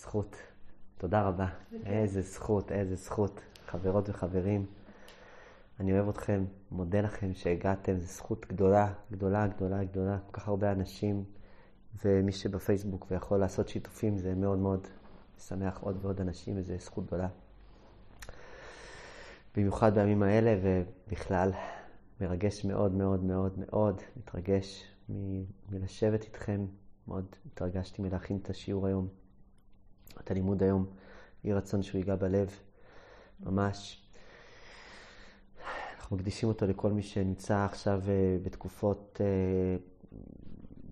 זכות. תודה רבה. איזה זכות, איזה זכות. חברות וחברים, אני אוהב אתכם, מודה לכם שהגעתם, זו זכות גדולה, גדולה, גדולה, גדולה. כל כך הרבה אנשים, ומי שבפייסבוק ויכול לעשות שיתופים, זה מאוד מאוד משמח עוד ועוד אנשים, וזו זכות גדולה. במיוחד בימים האלה, ובכלל, מרגש מאוד מאוד מאוד מאוד, מתרגש מ- מלשבת איתכם. מאוד התרגשתי מלהכין את השיעור היום, את הלימוד היום. יהי רצון שהוא ייגע בלב, ממש. אנחנו מקדישים אותו לכל מי שנמצא עכשיו אה, בתקופות, אה,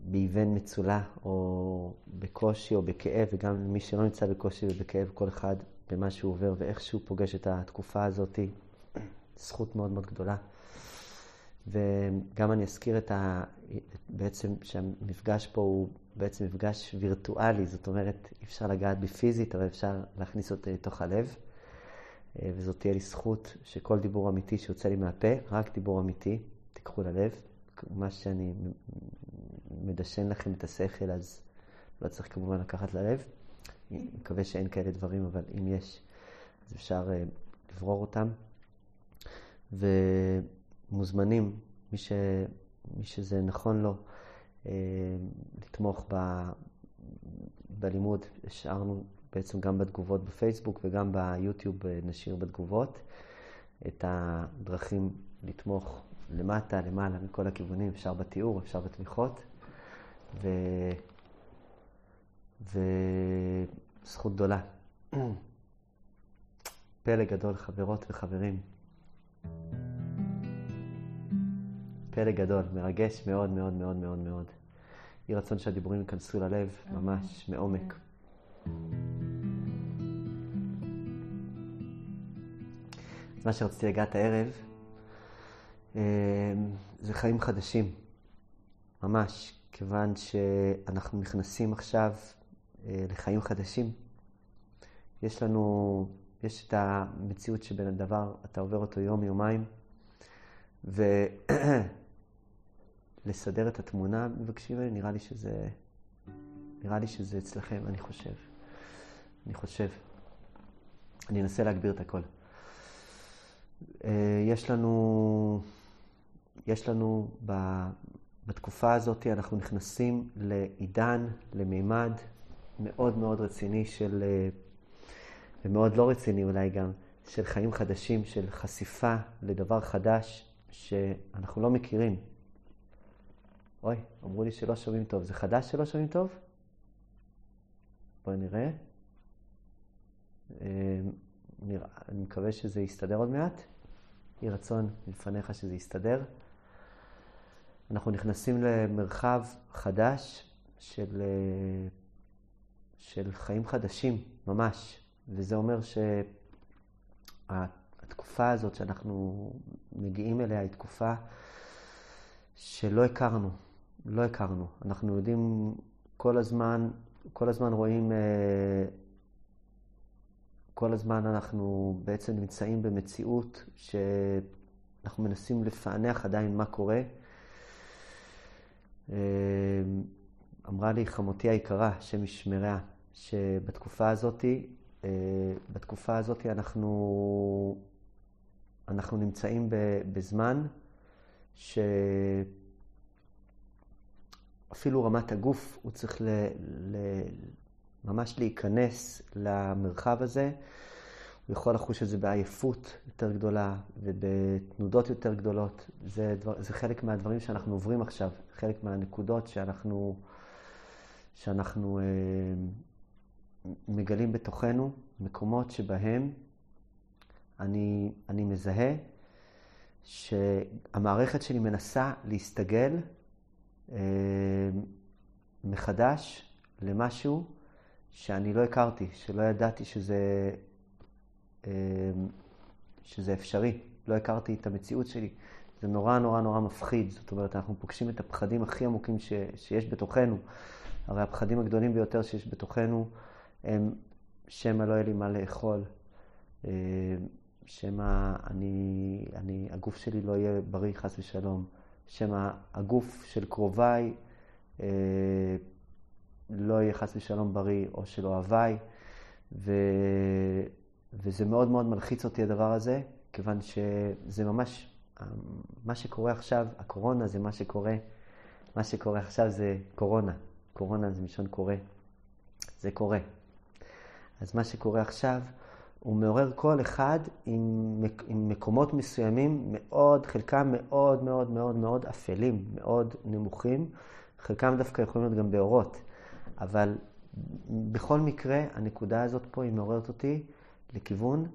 באיבן מצולע, או בקושי או בכאב, וגם למי שלא נמצא בקושי ובכאב, כל אחד במה שהוא עובר ואיך שהוא פוגש את התקופה הזאת, זכות מאוד מאוד גדולה. וגם אני אזכיר את ה... בעצם שהמפגש פה הוא בעצם מפגש וירטואלי, זאת אומרת, אי אפשר לגעת בי פיזית, אבל אפשר להכניס אותי לתוך הלב. וזאת תהיה לי זכות שכל דיבור אמיתי שיוצא לי מהפה, רק דיבור אמיתי, תיקחו ללב. מה שאני מדשן לכם את השכל, אז לא צריך כמובן לקחת ללב. אני מקווה שאין כאלה דברים, אבל אם יש, אז אפשר לברור אותם. ומוזמנים, מי, ש... מי שזה נכון לו, לתמוך ב... בלימוד. השארנו בעצם גם בתגובות בפייסבוק וגם ביוטיוב נשאיר בתגובות את הדרכים לתמוך למטה, למעלה, מכל הכיוונים, אפשר בתיאור, אפשר בתמיכות. ו... וזכות גדולה. פלא גדול, חברות וחברים. פלא גדול, מרגש מאוד מאוד מאוד מאוד מאוד. יהי רצון שהדיבורים ייכנסו ללב, ממש, מעומק. אז מה שרציתי לגעת הערב, זה חיים חדשים, ממש, כיוון שאנחנו נכנסים עכשיו לחיים חדשים. יש לנו, יש את המציאות שבין הדבר, אתה עובר אותו יום, יומיים, ולסדר את התמונה, מבקשים ממני, נראה לי שזה, נראה לי שזה אצלכם, אני חושב. אני חושב. אני אנסה להגביר את הכל. יש לנו, יש לנו בתקופה הזאת, אנחנו נכנסים לעידן, למימד מאוד מאוד רציני של, ומאוד לא רציני אולי גם, של חיים חדשים, של חשיפה לדבר חדש שאנחנו לא מכירים. אוי, אמרו לי שלא שומעים טוב. זה חדש שלא שומעים טוב? בואי נראה. נראה, אני מקווה שזה יסתדר עוד מעט. יהי רצון מלפניך שזה יסתדר. אנחנו נכנסים למרחב חדש של, של חיים חדשים, ממש. וזה אומר שהתקופה הזאת שאנחנו מגיעים אליה היא תקופה שלא הכרנו. לא הכרנו. אנחנו יודעים כל הזמן, כל הזמן רואים כל הזמן אנחנו בעצם נמצאים במציאות שאנחנו מנסים לפענח עדיין מה קורה. אמרה לי חמותי היקרה, השם ישמריה, שבתקופה הזאת, בתקופה הזאת אנחנו, אנחנו נמצאים בזמן שאפילו רמת הגוף, הוא צריך ל... ל... ממש להיכנס למרחב הזה. הוא יכול לחוש את זה בעייפות יותר גדולה ובתנודות יותר גדולות. זה, דבר, זה חלק מהדברים שאנחנו עוברים עכשיו, חלק מהנקודות שאנחנו, שאנחנו אה, מגלים בתוכנו, מקומות שבהם אני, אני מזהה שהמערכת שלי מנסה להסתגל מחדש למשהו שאני לא הכרתי, שלא ידעתי שזה, שזה אפשרי. לא הכרתי את המציאות שלי. זה נורא נורא נורא מפחיד. זאת אומרת, אנחנו פוגשים את הפחדים הכי עמוקים ש, שיש בתוכנו. הרי הפחדים הגדולים ביותר שיש בתוכנו הם שמא לא יהיה לי מה לאכול, שמא אני, אני, הגוף שלי לא יהיה בריא חס ושלום, שמא הגוף של קרוביי לא יהיה חס ושלום בריא, או של אוהביי, ו... וזה מאוד מאוד מלחיץ אותי הדבר הזה, כיוון שזה ממש, מה שקורה עכשיו, הקורונה זה מה שקורה, מה שקורה עכשיו זה קורונה. קורונה זה מלשון קורה. זה קורה. אז מה שקורה עכשיו, הוא מעורר כל אחד עם, עם מקומות מסוימים מאוד, חלקם מאוד מאוד מאוד מאוד אפלים, מאוד נמוכים, חלקם דווקא יכולים להיות גם באורות. אבל בכל מקרה, הנקודה הזאת פה היא מעוררת אותי לכיוון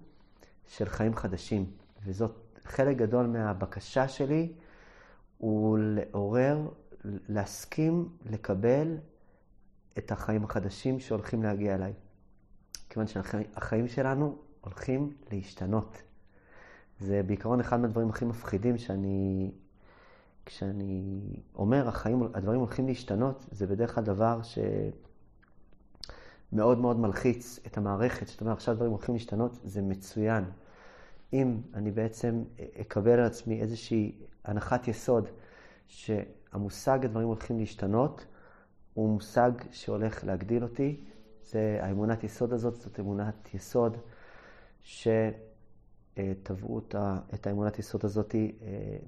של חיים חדשים. וזאת חלק גדול מהבקשה שלי, הוא לעורר, להסכים לקבל את החיים החדשים שהולכים להגיע אליי. כיוון שהחיים שלנו הולכים להשתנות. זה בעיקרון אחד מהדברים הכי מפחידים שאני, כשאני אומר, החיים, הדברים הולכים להשתנות, זה בדרך כלל דבר שמאוד מאוד מלחיץ את המערכת. זאת אומרת, עכשיו דברים הולכים להשתנות, זה מצוין. אם אני בעצם אקבל על עצמי איזושהי הנחת יסוד שהמושג הדברים הולכים להשתנות, הוא מושג שהולך להגדיל אותי. זה האמונת יסוד הזאת, זאת אמונת יסוד שטבעו את האמונת יסוד הזאת אה,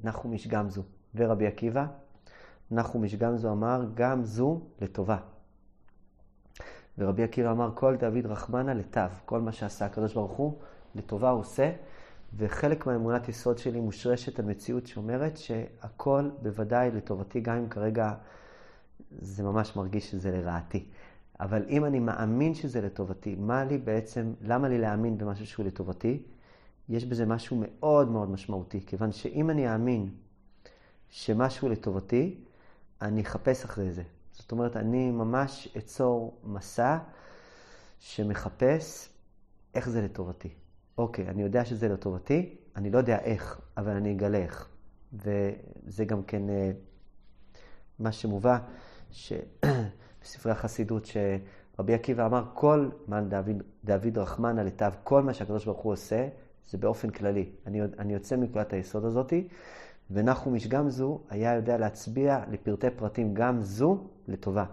נחומיש גמזו ורבי עקיבא. נחומיש גמזו אמר, גם זו לטובה. ורבי עקיבא אמר, כל דוד רחמנה לטו, כל מה שעשה הקדוש ברוך הוא, לטובה הוא עושה. וחלק מהאמונת יסוד שלי מושרשת על מציאות שאומרת שהכל בוודאי לטובתי, גם אם כרגע זה ממש מרגיש שזה לרעתי. אבל אם אני מאמין שזה לטובתי, מה לי בעצם, למה לי להאמין במשהו שהוא לטובתי? יש בזה משהו מאוד מאוד משמעותי, כיוון שאם אני אאמין שמשהו לטובתי, אני אחפש אחרי זה. זאת אומרת, אני ממש אצור מסע שמחפש איך זה לטובתי. אוקיי, אני יודע שזה לטובתי, אני לא יודע איך, אבל אני אגלה איך. וזה גם כן אה, מה שמובא שבספרי החסידות, שרבי עקיבא אמר, כל מן דוד, דוד רחמנא לטב, כל מה שהקדוש ברוך הוא עושה, זה באופן כללי. אני, אני יוצא מנקודת היסוד הזאתי, גם זו היה יודע להצביע לפרטי פרטים גם זו לטובה,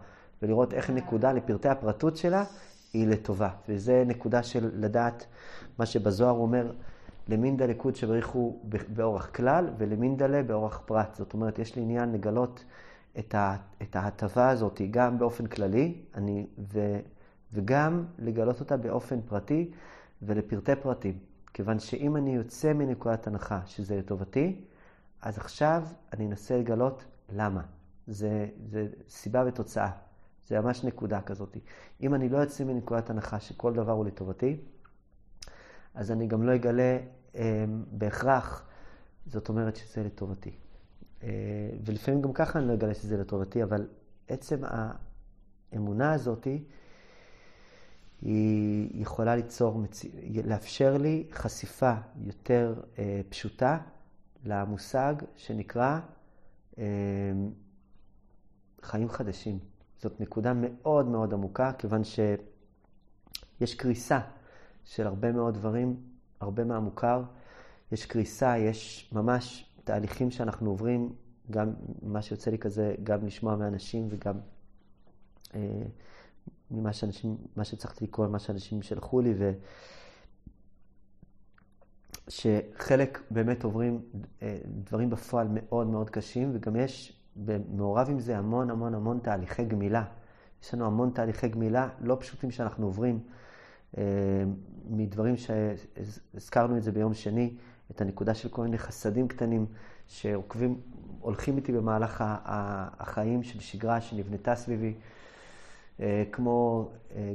ולראות איך נקודה לפרטי הפרטות שלה היא לטובה. וזה נקודה של לדעת מה שבזוהר אומר, למינדה לקוד שבריחו באורח כלל ולמינדלה באורח פרט. זאת אומרת, יש לי עניין לגלות את ההטבה הזאת גם באופן כללי, אני, ו, וגם לגלות אותה באופן פרטי ולפרטי פרטים. כיוון שאם אני יוצא מנקודת הנחה שזה לטובתי, אז עכשיו אני אנסה לגלות למה. זה, זה סיבה ותוצאה. זה ממש נקודה כזאת. אם אני לא יוצא מנקודת הנחה שכל דבר הוא לטובתי, אז אני גם לא אגלה אה, בהכרח, זאת אומרת שזה לטובתי. אה, ולפעמים גם ככה אני לא אגלה שזה לטובתי, אבל עצם האמונה הזאת היא יכולה ליצור, לאפשר לי חשיפה יותר אה, פשוטה למושג שנקרא אה, חיים חדשים. זאת נקודה מאוד מאוד עמוקה, כיוון שיש קריסה של הרבה מאוד דברים, הרבה מהמוכר. יש קריסה, יש ממש תהליכים שאנחנו עוברים, גם מה שיוצא לי כזה, גם לשמוע מאנשים וגם אה, ממה שאנשים, מה שהצלחתי לקרוא, מה שאנשים שלחו לי, ו... שחלק באמת עוברים אה, דברים בפועל מאוד מאוד קשים, וגם יש מעורב עם זה המון המון המון תהליכי גמילה. יש לנו המון תהליכי גמילה לא פשוטים שאנחנו עוברים, אה, מדברים שהזכרנו את זה ביום שני, את הנקודה של כל מיני חסדים קטנים שעוקבים, הולכים איתי במהלך החיים של שגרה שנבנתה סביבי, אה, כמו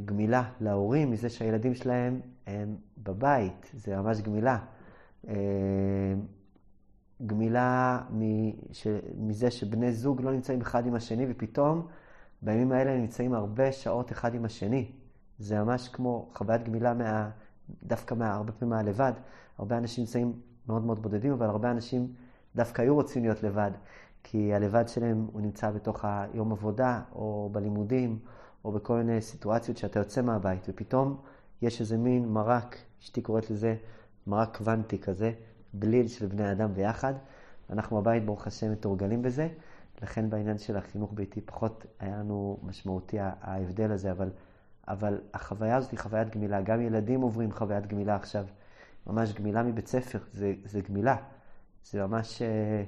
גמילה להורים מזה שהילדים שלהם הם בבית, זה ממש גמילה. גמילה מזה שבני זוג לא נמצאים אחד עם השני, ופתאום בימים האלה הם נמצאים הרבה שעות אחד עם השני. זה ממש כמו חוויית גמילה מה, דווקא מה, הרבה פעמים מהלבד. הרבה אנשים נמצאים מאוד מאוד בודדים, אבל הרבה אנשים דווקא היו רוצים להיות לבד, כי הלבד שלהם הוא נמצא בתוך היום עבודה, או בלימודים, או בכל מיני סיטואציות שאתה יוצא מהבית, ופתאום יש איזה מין מרק, אשתי קוראת לזה מרק קוונטי כזה, בליל של בני אדם ביחד. אנחנו בבית, ברוך השם, מתורגלים בזה, לכן בעניין של החינוך ביתי פחות היה לנו משמעותי ההבדל הזה, אבל, אבל החוויה הזאת היא חוויית גמילה. גם ילדים עוברים חוויית גמילה עכשיו. ממש גמילה מבית ספר, זה, זה גמילה. זה ממש, אה,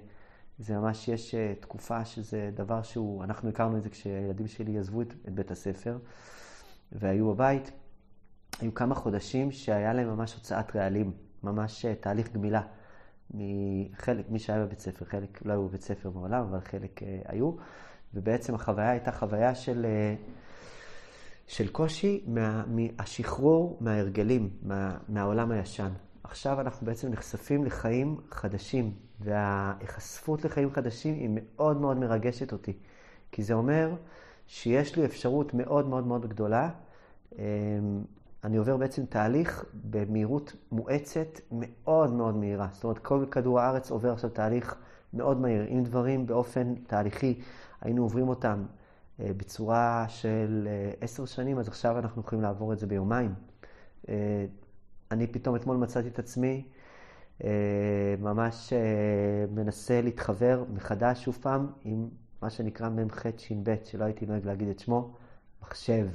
זה ממש, יש אה, תקופה שזה דבר שהוא, אנחנו הכרנו את זה כשהילדים שלי עזבו את, את בית הספר והיו בבית. היו כמה חודשים שהיה להם ממש הוצאת רעלים, ממש אה, תהליך גמילה. מחלק, מי שהיה בבית ספר, חלק לא היו בבית ספר מעולם, אבל חלק אה, היו. ובעצם החוויה הייתה חוויה של, אה, של קושי מה, מהשחרור מההרגלים, מה, מהעולם הישן. עכשיו אנחנו בעצם נחשפים לחיים חדשים, וההיחשפות לחיים חדשים היא מאוד מאוד מרגשת אותי. כי זה אומר שיש לי אפשרות מאוד מאוד מאוד גדולה אמ, אני עובר בעצם תהליך במהירות מואצת מאוד מאוד מהירה. זאת אומרת, כל כדור הארץ עובר עכשיו תהליך מאוד מהיר. אם דברים באופן תהליכי היינו עוברים אותם אה, בצורה של אה, עשר שנים, אז עכשיו אנחנו יכולים לעבור את זה ביומיים. אה, אני פתאום אתמול מצאתי את עצמי ממש מנסה להתחבר מחדש שוב פעם עם מה שנקרא מ"ח ש"ב, שלא הייתי נוהג להגיד את שמו, מחשב.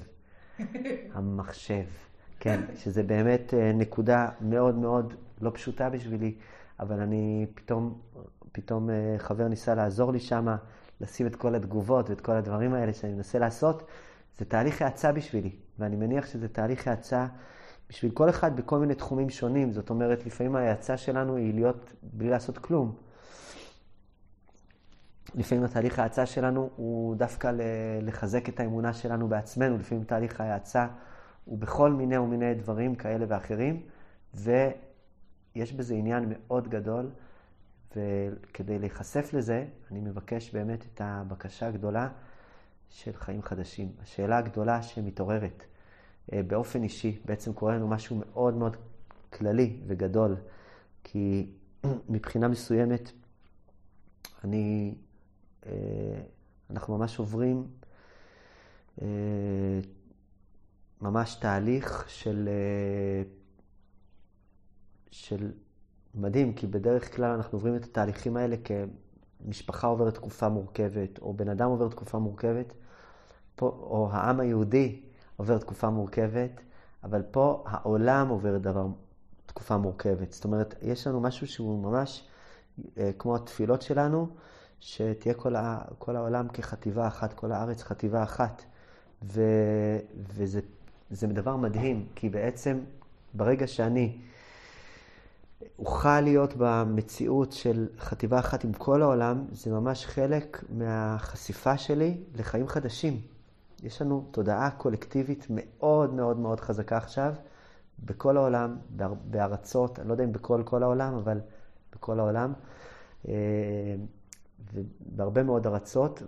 המחשב. כן, שזה באמת אה, נקודה מאוד מאוד לא פשוטה בשבילי, אבל אני פתאום, פתאום אה, חבר ניסה לעזור לי שמה, לשים את כל התגובות ואת כל הדברים האלה שאני מנסה לעשות. זה תהליך האצה בשבילי, ואני מניח שזה תהליך האצה בשביל כל אחד בכל מיני תחומים שונים. זאת אומרת, לפעמים ההאצה שלנו היא להיות בלי לעשות כלום. לפעמים התהליך ההאצה שלנו הוא דווקא לחזק את האמונה שלנו בעצמנו. לפעמים תהליך ההאצה ובכל מיני ומיני דברים כאלה ואחרים, ויש בזה עניין מאוד גדול, וכדי להיחשף לזה, אני מבקש באמת את הבקשה הגדולה של חיים חדשים. השאלה הגדולה שמתעוררת אה, באופן אישי, בעצם קורה לנו משהו מאוד מאוד כללי וגדול, כי מבחינה מסוימת, אני, אה, אנחנו ממש עוברים אה, ממש תהליך של, אה, של מדהים, כי בדרך כלל אנחנו עוברים את התהליכים האלה כמשפחה עוברת תקופה מורכבת, או בן אדם עובר תקופה מורכבת, פה, או העם היהודי עובר תקופה מורכבת, אבל פה העולם עובר דבר, תקופה מורכבת. זאת אומרת, יש לנו משהו שהוא ממש אה, כמו התפילות שלנו, שתהיה כל, ה, כל העולם כחטיבה אחת, כל הארץ חטיבה אחת. ו, וזה זה דבר מדהים, כי בעצם ברגע שאני אוכל להיות במציאות של חטיבה אחת עם כל העולם, זה ממש חלק מהחשיפה שלי לחיים חדשים. יש לנו תודעה קולקטיבית מאוד מאוד מאוד חזקה עכשיו, בכל העולם, בארצות, אני לא יודע אם בכל כל העולם, אבל בכל העולם, אה, ובהרבה מאוד ארצות,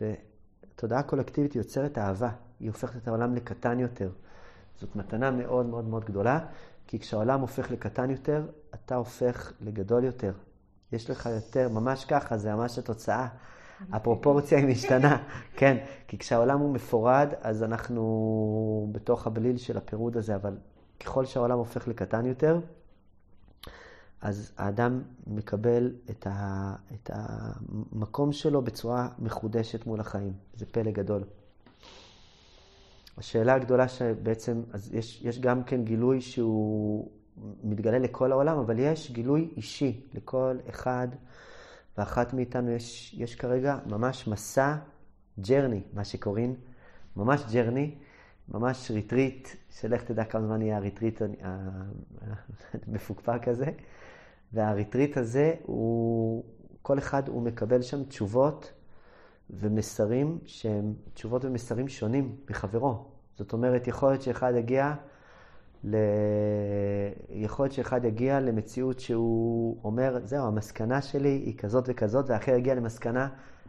ותודעה קולקטיבית יוצרת אהבה. היא הופכת את העולם לקטן יותר. זאת מתנה מאוד מאוד מאוד גדולה, כי כשהעולם הופך לקטן יותר, אתה הופך לגדול יותר. יש לך יותר, ממש ככה, זה ממש התוצאה. הפרופורציה היא משתנה, כן, כי כשהעולם הוא מפורד, אז אנחנו בתוך הבליל של הפירוד הזה, אבל ככל שהעולם הופך לקטן יותר, אז האדם מקבל את, ה, את המקום שלו בצורה מחודשת מול החיים. זה פלא גדול. השאלה הגדולה שבעצם, אז יש, יש גם כן גילוי שהוא מתגלה לכל העולם, אבל יש גילוי אישי לכל אחד ואחת מאיתנו. יש, יש כרגע ממש מסע journey, מה שקוראים, ממש journey, ממש ריטריט, שלך תדע כמה זמן יהיה הריטריט המפוקפק הזה. והריטריט הזה, הוא, כל אחד הוא מקבל שם תשובות ומסרים שהם תשובות ומסרים שונים מחברו. זאת אומרת, יכול להיות שאחד יגיע, ל... יכול להיות שאחד יגיע למציאות שהוא אומר, זהו, המסקנה שלי היא כזאת וכזאת, והאחר יגיע למסקנה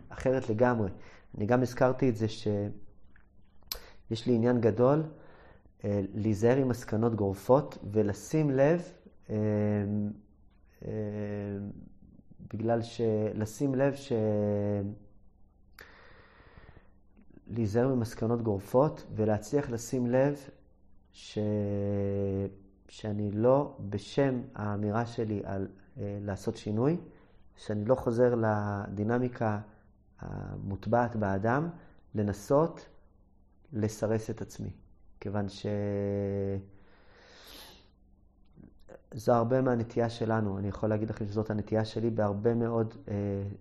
אחרת לגמרי. אני גם הזכרתי את זה שיש לי עניין גדול אה, להיזהר עם מסקנות גורפות ולשים לב, אה, אה, בגלל ש... לשים לב ש... להיזהר ממסקנות גורפות ולהצליח לשים לב ש... שאני לא, בשם האמירה שלי על אה, לעשות שינוי, שאני לא חוזר לדינמיקה המוטבעת באדם, לנסות לסרס את עצמי. כיוון ש... זו הרבה מהנטייה שלנו. אני יכול להגיד לכם שזאת הנטייה שלי בהרבה מאוד אה,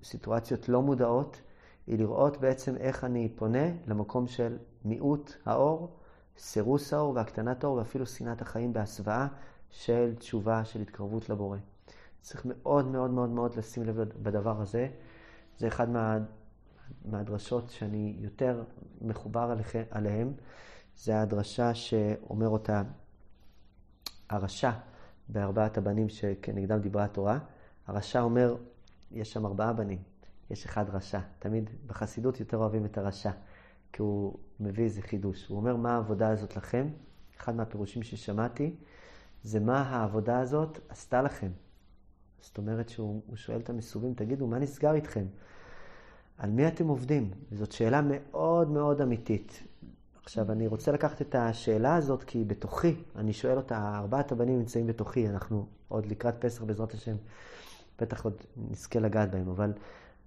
סיטואציות לא מודעות, היא לראות בעצם איך אני פונה למקום של מיעוט האור, סירוס האור והקטנת האור ואפילו שנאת החיים בהסוואה של תשובה, של התקרבות לבורא. צריך מאוד מאוד מאוד מאוד לשים לב בדבר הזה. זה אחד מה, מהדרשות שאני יותר מחובר עליהן. זה הדרשה שאומר אותה הרשע בארבעת הבנים שכנגדם דיברה התורה. הרשע אומר, יש שם ארבעה בנים, יש אחד רשע. תמיד בחסידות יותר אוהבים את הרשע, כי הוא מביא איזה חידוש. הוא אומר, מה העבודה הזאת לכם? אחד מהפירושים ששמעתי, זה מה העבודה הזאת עשתה לכם. זאת אומרת שהוא שואל את המסובים, תגידו, מה נסגר איתכם? על מי אתם עובדים? וזאת שאלה מאוד מאוד אמיתית. עכשיו, אני רוצה לקחת את השאלה הזאת, כי בתוכי, אני שואל אותה, ארבעת הבנים נמצאים בתוכי, אנחנו עוד לקראת פסח, בעזרת השם, בטח עוד נזכה לגעת בהם, אבל,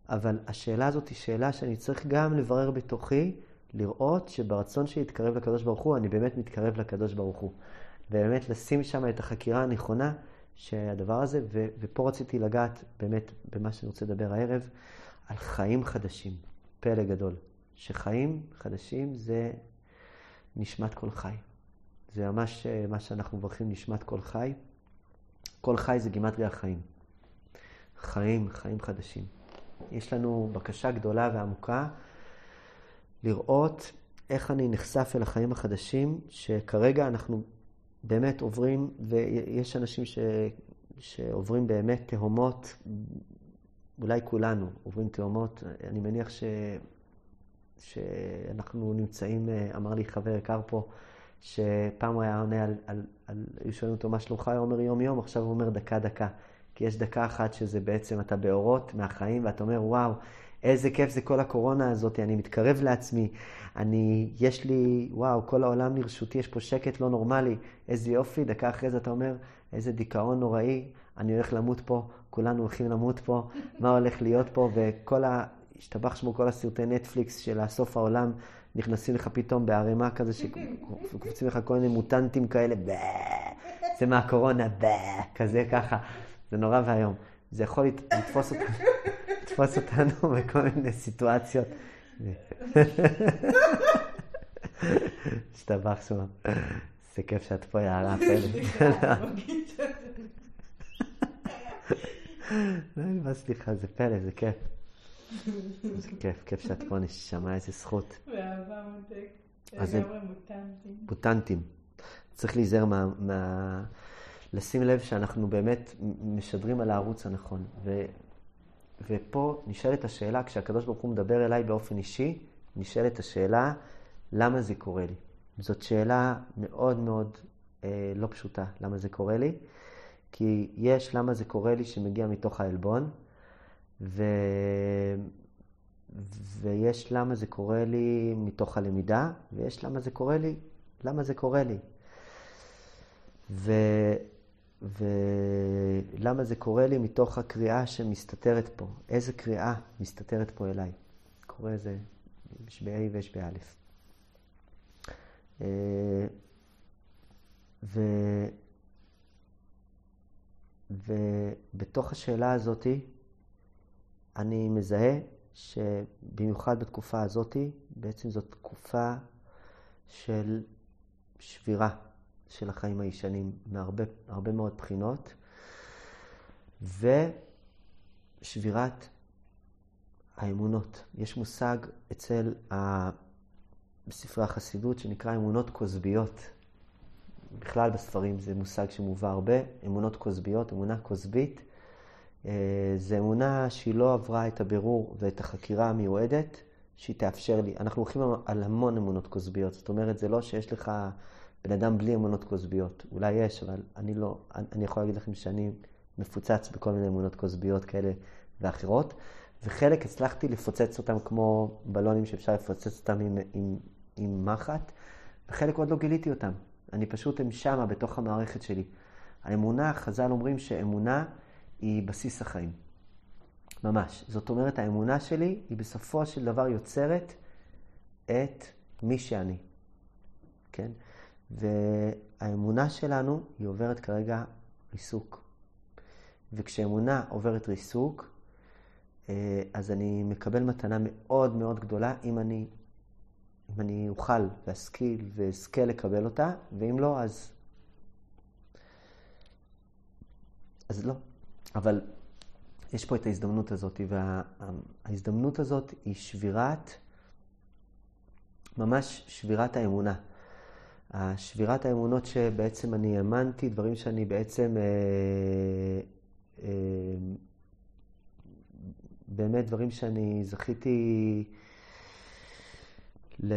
אבל השאלה הזאת היא שאלה שאני צריך גם לברר בתוכי, לראות שברצון שלי להתקרב לקדוש ברוך הוא, אני באמת מתקרב לקדוש ברוך הוא. ובאמת לשים שם את החקירה הנכונה שהדבר הזה, ו, ופה רציתי לגעת באמת במה שאני רוצה לדבר הערב, על חיים חדשים, פלא גדול. שחיים חדשים זה נשמת כל חי. זה ממש אה, מה שאנחנו מברכים, נשמת כל חי. כל חי זה גימטרי החיים. חיים, חיים חדשים. יש לנו בקשה גדולה ועמוקה לראות איך אני נחשף אל החיים החדשים, שכרגע אנחנו באמת עוברים, ויש אנשים ש, שעוברים באמת תהומות, אולי כולנו עוברים תהומות, אני מניח ש... שאנחנו נמצאים, אמר לי חבר יקר פה, שפעם הוא היה עונה על, על, על היו שואלים אותו מה שלומך, הוא אומר יום יום, עכשיו הוא אומר דקה דקה. כי יש דקה אחת שזה בעצם אתה באורות מהחיים, ואתה אומר, וואו, איזה כיף זה כל הקורונה הזאת, אני מתקרב לעצמי, אני, יש לי, וואו, כל העולם לרשותי, יש פה שקט לא נורמלי, איזה יופי, דקה אחרי זה אתה אומר, איזה דיכאון נוראי, אני הולך למות פה, כולנו הולכים למות פה, מה הולך להיות פה, וכל ה... השתבח שמו כל הסרטי נטפליקס של הסוף העולם, נכנסים לך פתאום בערימה כזה, שקופצים לך כל מיני מוטנטים כאלה, זה מהקורונה, כזה ככה, זה נורא ואיום. זה יכול לתפוס אותנו, לתפוס אותנו בכל מיני סיטואציות. השתבח שמו. זה כיף שאת פה, יערה פלא. לא, סליחה, זה פלא, זה כיף. איזה כיף, כיף שאת פה, נשמה, איזה זכות. ואהבה מותק. לגמרי מוטנטים. מוטנטים. צריך להיזהר מה, מה... לשים לב שאנחנו באמת משדרים על הערוץ הנכון. ו... ופה נשאלת השאלה, כשהקדוש ברוך הוא מדבר אליי באופן אישי, נשאלת השאלה, למה זה קורה לי? זאת שאלה מאוד מאוד אה, לא פשוטה, למה זה קורה לי. כי יש למה זה קורה לי שמגיע מתוך העלבון, ו... ויש למה זה קורה לי מתוך הלמידה, ויש למה זה קורה לי, למה זה קורה לי. ו... ולמה זה קורה לי מתוך הקריאה שמסתתרת פה. איזה קריאה מסתתרת פה אליי? קורא איזה, יש ב-A ויש ב-א'. אה, ו... ובתוך השאלה הזאתי, אני מזהה שבמיוחד בתקופה הזאת, בעצם זאת תקופה של שבירה של החיים הישנים מהרבה מאוד בחינות, ושבירת האמונות. יש מושג אצל, ה... בספרי החסידות שנקרא אמונות כוזביות. בכלל בספרים זה מושג שמובא הרבה, אמונות כוזביות, אמונה כוזבית. אה, זו אמונה שהיא לא עברה את הבירור ואת החקירה המיועדת, שהיא תאפשר לי. אנחנו הולכים על המון אמונות כוזביות, זאת אומרת, זה לא שיש לך בן אדם בלי אמונות כוזביות. אולי יש, אבל אני לא, אני יכול להגיד לכם שאני מפוצץ בכל מיני אמונות כוזביות כאלה ואחרות, וחלק הצלחתי לפוצץ אותם כמו בלונים שאפשר לפוצץ אותם עם, עם, עם מחט, וחלק עוד לא גיליתי אותם. אני פשוט הם שמה בתוך המערכת שלי. האמונה, חז"ל אומרים שאמונה היא בסיס החיים. ממש. זאת אומרת, האמונה שלי היא בסופו של דבר יוצרת את מי שאני, כן? והאמונה שלנו היא עוברת כרגע ריסוק. וכשאמונה עוברת ריסוק, אה, אז אני מקבל מתנה מאוד מאוד גדולה אם אני, אם אני אוכל ואשכיל ואזכה לקבל אותה, ואם לא, אז... אז לא. אבל יש פה את ההזדמנות הזאת, וההזדמנות הזאת היא שבירת, ממש שבירת האמונה. שבירת האמונות שבעצם אני האמנתי, דברים שאני בעצם, אה, אה, באמת דברים שאני זכיתי, ל,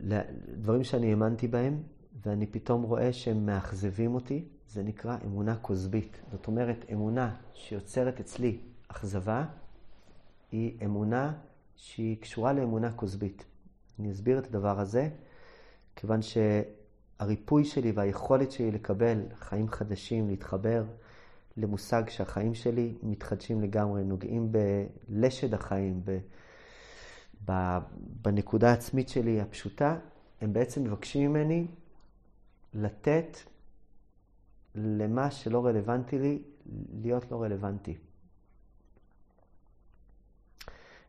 ל, דברים שאני האמנתי בהם, ואני פתאום רואה שהם מאכזבים אותי, זה נקרא אמונה כוזבית. זאת אומרת, אמונה שיוצרת אצלי אכזבה, היא אמונה שהיא קשורה לאמונה כוזבית. אני אסביר את הדבר הזה, כיוון שהריפוי שלי והיכולת שלי לקבל חיים חדשים, להתחבר למושג שהחיים שלי מתחדשים לגמרי, נוגעים בלשד החיים, ב, בנקודה העצמית שלי הפשוטה, הם בעצם מבקשים ממני לתת למה שלא רלוונטי לי, להיות לא רלוונטי.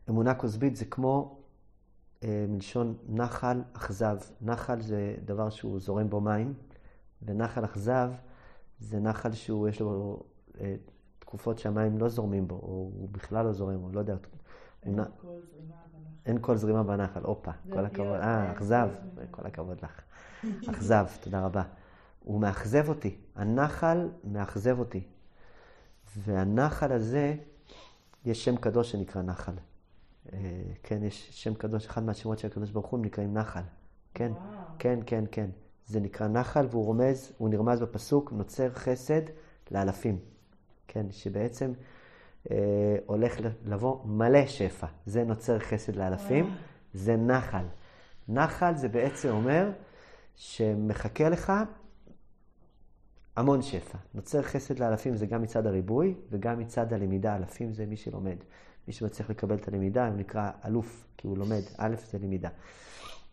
אמונה כוזבית זה כמו מלשון נחל אכזב. נחל זה דבר שהוא זורם בו מים, ונחל אכזב זה נחל שהוא, יש לו אה, תקופות שהמים לא זורמים בו, או הוא בכלל לא זורם, הוא לא יודע. אין כל זרימה בנחל. אין כל זרימה בנחל, הופה, כל הכבוד. אה, אכזב, כל הכבוד לך. אכזב, תודה רבה. הוא מאכזב אותי, הנחל מאכזב אותי. והנחל הזה, יש שם קדוש שנקרא נחל. אה, כן, יש שם קדוש, אחד מהשמות של הקדוש ברוך הוא נקראים נחל. כן. כן, כן, כן. זה נקרא נחל והוא רומז, הוא נרמז בפסוק, נוצר חסד לאלפים. כן, שבעצם אה, הולך לבוא מלא שפע. זה נוצר חסד לאלפים. זה נחל. נחל זה בעצם אומר שמחכה לך המון שפע. נוצר חסד לאלפים זה גם מצד הריבוי וגם מצד הלמידה. אלפים זה מי שלומד. מי שמצליח לקבל את הלמידה, הוא נקרא אלוף, כי הוא לומד. א' זה למידה.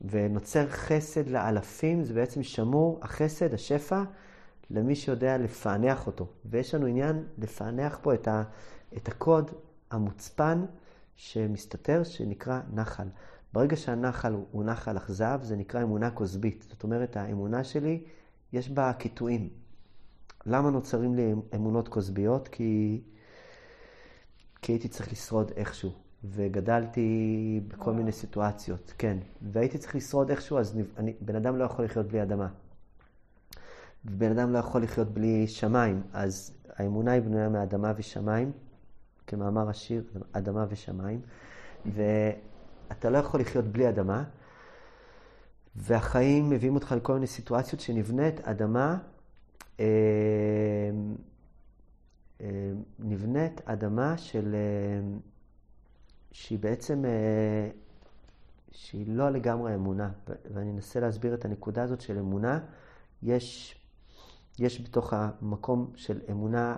ונוצר חסד לאלפים, זה בעצם שמור החסד, השפע, למי שיודע לפענח אותו. ויש לנו עניין לפענח פה את, ה, את הקוד המוצפן שמסתתר, שנקרא נחל. ברגע שהנחל הוא נחל אכזב, זה נקרא אמונה כוזבית. זאת אומרת, האמונה שלי, יש בה קיטועים. למה נוצרים לי אמונות כוזביות? כי, כי הייתי צריך לשרוד איכשהו. וגדלתי בכל מיני סיטואציות, כן. והייתי צריך לשרוד איכשהו, אז אני, בן אדם לא יכול לחיות בלי אדמה. ובן אדם לא יכול לחיות בלי שמיים. אז האמונה היא בנויה מאדמה ושמיים, כמאמר השיר, אדמה ושמיים. ואתה לא יכול לחיות בלי אדמה, והחיים מביאים אותך לכל מיני סיטואציות שנבנית אדמה אה, נבנית אדמה של, אה, שהיא בעצם, שהיא לא לגמרי אמונה. ואני אנסה להסביר את הנקודה הזאת של אמונה. יש, יש בתוך המקום של אמונה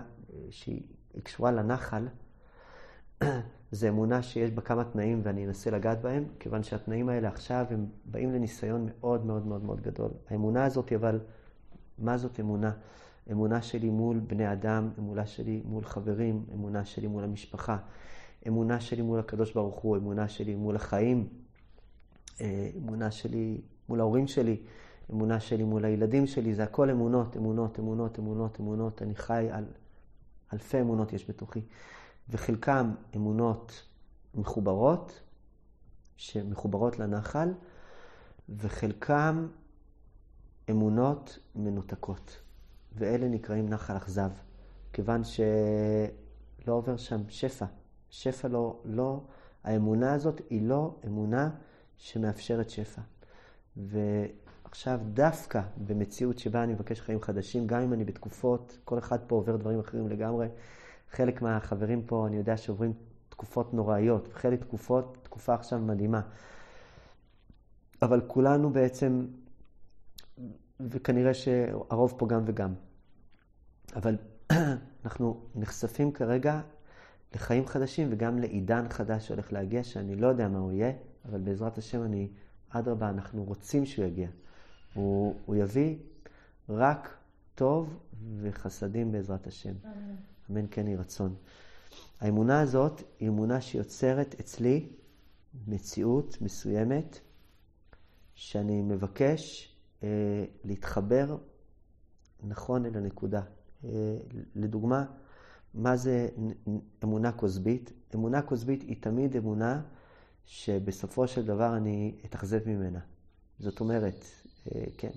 שהיא קשורה לנחל, זה אמונה שיש בה כמה תנאים ואני אנסה לגעת בהם, כיוון שהתנאים האלה עכשיו הם באים לניסיון מאוד מאוד מאוד מאוד גדול. האמונה הזאת, אבל מה זאת אמונה? אמונה שלי מול בני אדם, אמונה שלי מול חברים, אמונה שלי מול המשפחה, אמונה שלי מול הקדוש ברוך הוא, אמונה שלי מול החיים, אה, אמונה שלי מול ההורים שלי, אמונה שלי מול הילדים שלי, זה הכל אמונות, אמונות, אמונות, אמונות, אמונות. אני חי על אלפי אמונות יש בתוכי, וחלקם אמונות מחוברות, שמחוברות לנחל, וחלקם אמונות מנותקות, ואלה נקראים נחל אכזב, כיוון שלא עובר שם שפע. שפע לא, לא, האמונה הזאת היא לא אמונה שמאפשרת שפע. ועכשיו דווקא במציאות שבה אני מבקש חיים חדשים, גם אם אני בתקופות, כל אחד פה עובר דברים אחרים לגמרי, חלק מהחברים פה, אני יודע שעוברים תקופות נוראיות, חלק תקופות, תקופה עכשיו מדהימה. אבל כולנו בעצם וכנראה שהרוב פה גם וגם. אבל אנחנו נחשפים כרגע לחיים חדשים וגם לעידן חדש שהולך להגיע, שאני לא יודע מה הוא יהיה, אבל בעזרת השם אני, אדרבה, אנחנו רוצים שהוא יגיע. הוא, הוא יביא רק טוב וחסדים בעזרת השם. אמן. אמן כן יהי רצון. האמונה הזאת היא אמונה שיוצרת אצלי מציאות מסוימת, שאני מבקש אה, להתחבר נכון אל הנקודה. אה, לדוגמה, מה זה אמונה כוזבית? אמונה כוזבית היא תמיד אמונה שבסופו של דבר אני אתאכזב ממנה. זאת אומרת, אה, כן,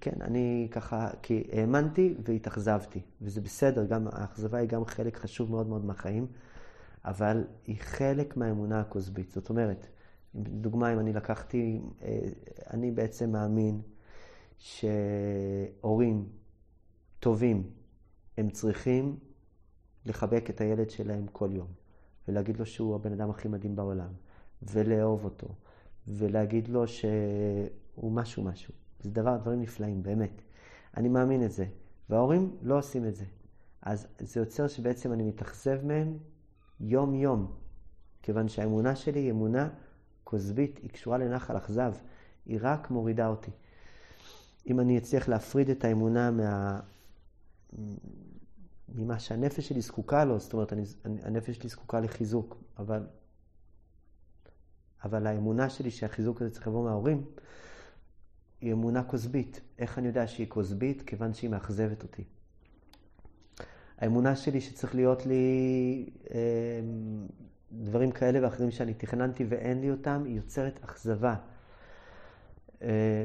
כן, אני ככה, כי האמנתי והתאכזבתי, וזה בסדר, גם האכזבה היא גם חלק חשוב מאוד מאוד מהחיים, אבל היא חלק מהאמונה הכוזבית. זאת אומרת, דוגמה, אם אני לקחתי, אה, אני בעצם מאמין שהורים טובים, הם צריכים לחבק את הילד שלהם כל יום, ולהגיד לו שהוא הבן אדם הכי מדהים בעולם, ולאהוב אותו, ולהגיד לו שהוא משהו משהו. זה דבר, דברים נפלאים, באמת. אני מאמין את זה. וההורים לא עושים את זה. אז זה יוצר שבעצם אני מתאכזב מהם יום-יום, כיוון שהאמונה שלי היא אמונה כוזבית, היא קשורה לנחל אכזב, היא רק מורידה אותי. אם אני אצליח להפריד את האמונה מה... ממה שהנפש שלי זקוקה לו, זאת אומרת, אני, הנפש שלי זקוקה לחיזוק, אבל, אבל האמונה שלי שהחיזוק הזה צריך לבוא מההורים, היא אמונה כוזבית. איך אני יודע שהיא כוזבית? כיוון שהיא מאכזבת אותי. האמונה שלי שצריך להיות לי אה, דברים כאלה ואחרים שאני תכננתי ואין לי אותם, היא יוצרת אכזבה. אה,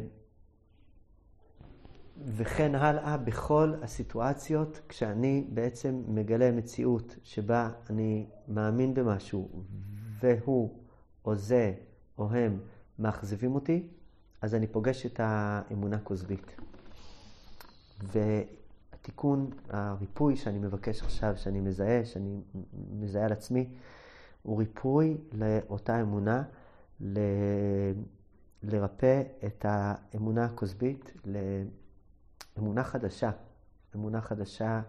וכן הלאה בכל הסיטואציות, כשאני בעצם מגלה מציאות שבה אני מאמין במשהו והוא או זה או הם מאכזבים אותי, אז אני פוגש את האמונה כוזבית. והתיקון, הריפוי שאני מבקש עכשיו, שאני מזהה, שאני מזהה על עצמי, הוא ריפוי לאותה אמונה, ל... לרפא את האמונה הכוזבית לאמונה חדשה. אמונה חדשה,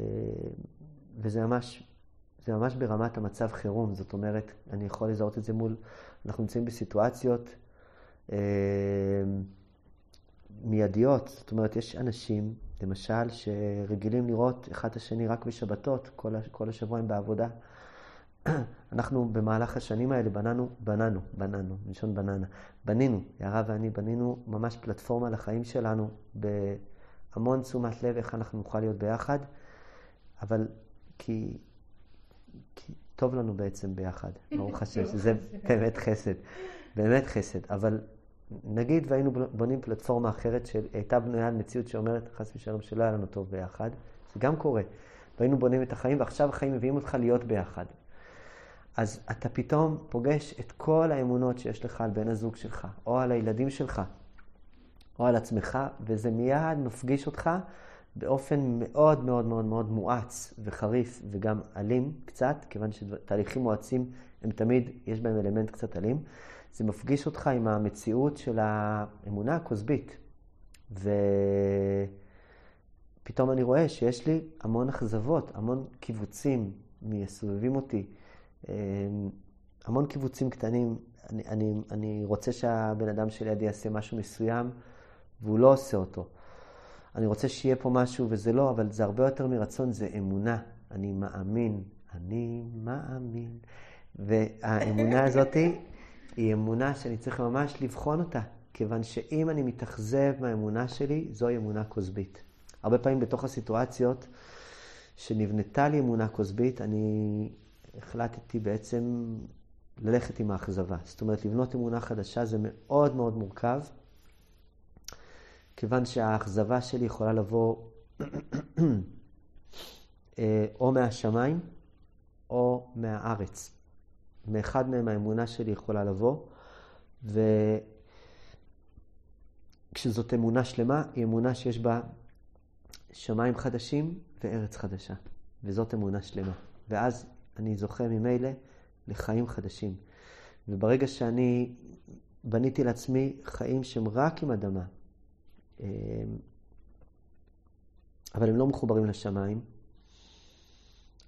אה, וזה ממש, זה ממש ברמת המצב חירום. זאת אומרת, אני יכול לזהות את זה מול, אנחנו נמצאים בסיטואציות אה, מיידיות. זאת אומרת, יש אנשים, למשל, שרגילים לראות אחד את השני רק בשבתות, כל, כל השבוע הם בעבודה. אנחנו במהלך השנים האלה בננו, בננו, בננו, מלשון בננה, בנינו, יערה ואני בנינו ממש פלטפורמה לחיים שלנו בהמון תשומת לב איך אנחנו נוכל להיות ביחד, אבל כי, כי טוב לנו בעצם ביחד, ברוך השם, שזה באמת חסד, באמת חסד, אבל נגיד והיינו בונים פלטפורמה אחרת שהייתה בנויה על מציאות שאומרת, חס ושלום, שלא היה לנו טוב ביחד, זה גם קורה. והיינו בונים את החיים, ועכשיו החיים מביאים אותך להיות ביחד. אז אתה פתאום פוגש את כל האמונות שיש לך על בן הזוג שלך, או על הילדים שלך, או על עצמך, וזה מיד מפגיש אותך באופן מאוד מאוד מאוד מאוד מואץ וחריף וגם אלים קצת, כיוון שתהליכים מואצים הם תמיד, יש בהם אלמנט קצת אלים. זה מפגיש אותך עם המציאות של האמונה הכוזבית. ופתאום אני רואה שיש לי המון אכזבות, המון קיבוצים מסובבים אותי, המון קיבוצים קטנים. אני, אני, אני רוצה שהבן אדם שלידי יעשה משהו מסוים, והוא לא עושה אותו. אני רוצה שיהיה פה משהו וזה לא, אבל זה הרבה יותר מרצון, זה אמונה. אני מאמין, אני מאמין. והאמונה הזאתי היא אמונה שאני צריך ממש לבחון אותה, כיוון שאם אני מתאכזב מהאמונה שלי, זוהי אמונה כוזבית. הרבה פעמים בתוך הסיטואציות שנבנתה לי אמונה כוזבית, אני החלטתי בעצם ללכת עם האכזבה. זאת אומרת, לבנות אמונה חדשה זה מאוד מאוד מורכב, כיוון שהאכזבה שלי יכולה לבוא אה, או מהשמיים או מהארץ. מאחד מהם האמונה שלי יכולה לבוא, וכשזאת אמונה שלמה, היא אמונה שיש בה שמיים חדשים וארץ חדשה, וזאת אמונה שלמה. ואז אני זוכה ממילא לחיים חדשים. וברגע שאני בניתי לעצמי חיים שהם רק עם אדמה, אמ, אבל הם לא מחוברים לשמיים,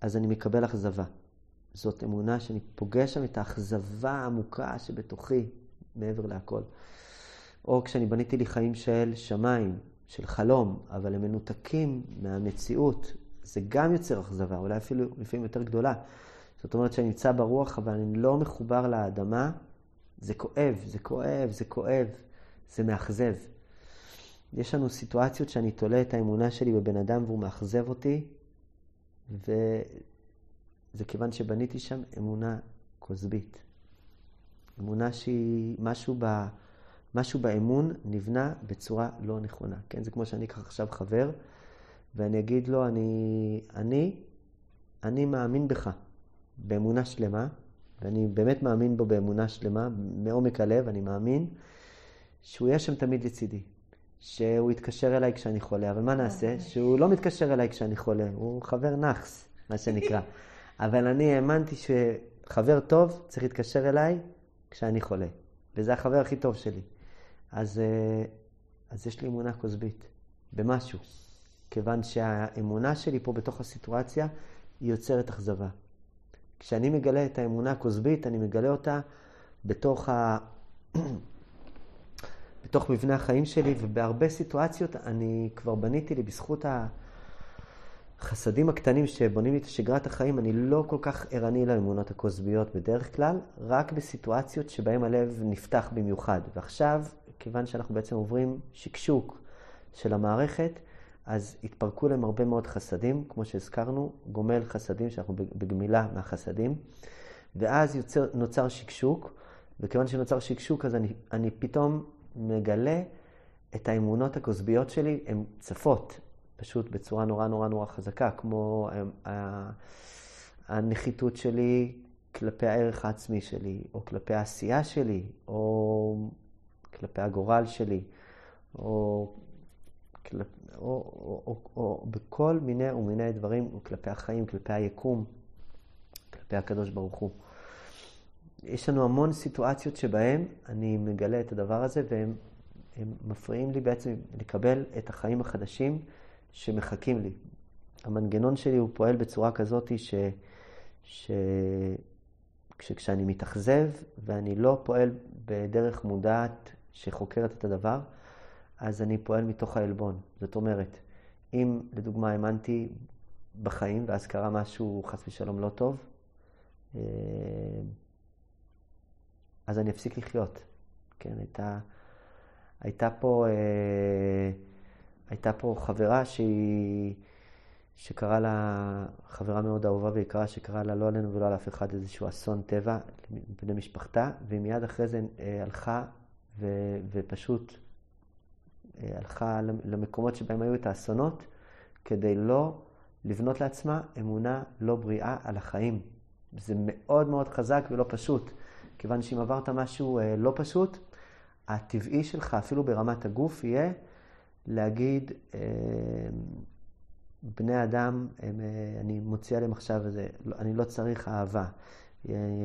אז אני מקבל אכזבה. זאת אמונה שאני פוגש שם את האכזבה העמוקה שבתוכי, מעבר להכל. או כשאני בניתי לי חיים של שמיים, של חלום, אבל הם מנותקים מהמציאות, זה גם יוצר אכזבה, אולי אפילו לפעמים יותר גדולה. זאת אומרת שאני נמצא ברוח, אבל אני לא מחובר לאדמה, זה כואב, זה כואב, זה כואב, זה מאכזב. יש לנו סיטואציות שאני תולה את האמונה שלי בבן אדם והוא מאכזב אותי, וזה כיוון שבניתי שם אמונה כוזבית. אמונה שהיא, משהו, ב, משהו באמון נבנה בצורה לא נכונה. כן, זה כמו שאני אקח עכשיו חבר, ואני אגיד לו, אני, אני, אני מאמין בך באמונה שלמה, ואני באמת מאמין בו באמונה שלמה, מעומק הלב, אני מאמין שהוא יהיה שם תמיד לצידי. שהוא יתקשר אליי כשאני חולה, אבל מה נעשה? שהוא לא מתקשר אליי כשאני חולה, הוא חבר נאחס, מה שנקרא. אבל אני האמנתי שחבר טוב צריך להתקשר אליי כשאני חולה, וזה החבר הכי טוב שלי. אז, אה, אז יש לי אמונה כוזבית במשהו, כיוון שהאמונה שלי פה בתוך הסיטואציה היא יוצרת אכזבה. כשאני מגלה את האמונה הכוזבית, אני מגלה אותה בתוך ה... בתוך מבנה החיים שלי, ובהרבה סיטואציות אני כבר בניתי לי בזכות החסדים הקטנים שבונים לי את שגרת החיים, אני לא כל כך ערני לאמונות הכוזביות בדרך כלל, רק בסיטואציות שבהן הלב נפתח במיוחד. ועכשיו, כיוון שאנחנו בעצם עוברים שקשוק של המערכת, אז התפרקו להם הרבה מאוד חסדים, כמו שהזכרנו, גומל חסדים, שאנחנו בגמילה מהחסדים, ואז יוצר, נוצר שקשוק, וכיוון שנוצר שקשוק, אז אני, אני פתאום מגלה את האמונות הכוזביות שלי, הן צפות, פשוט בצורה נורא נורא נורא חזקה, כמו הנחיתות שלי כלפי הערך העצמי שלי, או כלפי העשייה שלי, או כלפי הגורל שלי, או, כלפ... או, או, או, או בכל מיני ומיני דברים, כלפי החיים, כלפי היקום, כלפי הקדוש ברוך הוא. יש לנו המון סיטואציות שבהן אני מגלה את הדבר הזה, והם מפריעים לי בעצם לקבל את החיים החדשים שמחכים לי. המנגנון שלי הוא פועל בצורה כזאת ש... ש... כשאני מתאכזב ואני לא פועל בדרך מודעת שחוקרת את הדבר, אז אני פועל מתוך העלבון. זאת אומרת, אם לדוגמה האמנתי בחיים ואז קרה משהו חס ושלום לא טוב, אה, אז אני אפסיק לחיות. כן, הייתה, הייתה פה, אה, הייתה פה חברה שהיא, שקרה לה, חברה מאוד אהובה ויקרה, שקרה לה לא עלינו ולא על אף אחד איזשהו אסון טבע לבני משפחתה, והיא מיד אחרי זה אה, הלכה ו, ופשוט הלכה למקומות שבהם היו את האסונות, כדי לא לבנות לעצמה אמונה לא בריאה על החיים. זה מאוד מאוד חזק ולא פשוט. כיוון שאם עברת משהו אה, לא פשוט, הטבעי שלך, אפילו ברמת הגוף, יהיה להגיד, אה, בני אדם, הם, אה, אני מוציא עליהם עכשיו איזה, לא, אני לא צריך אהבה,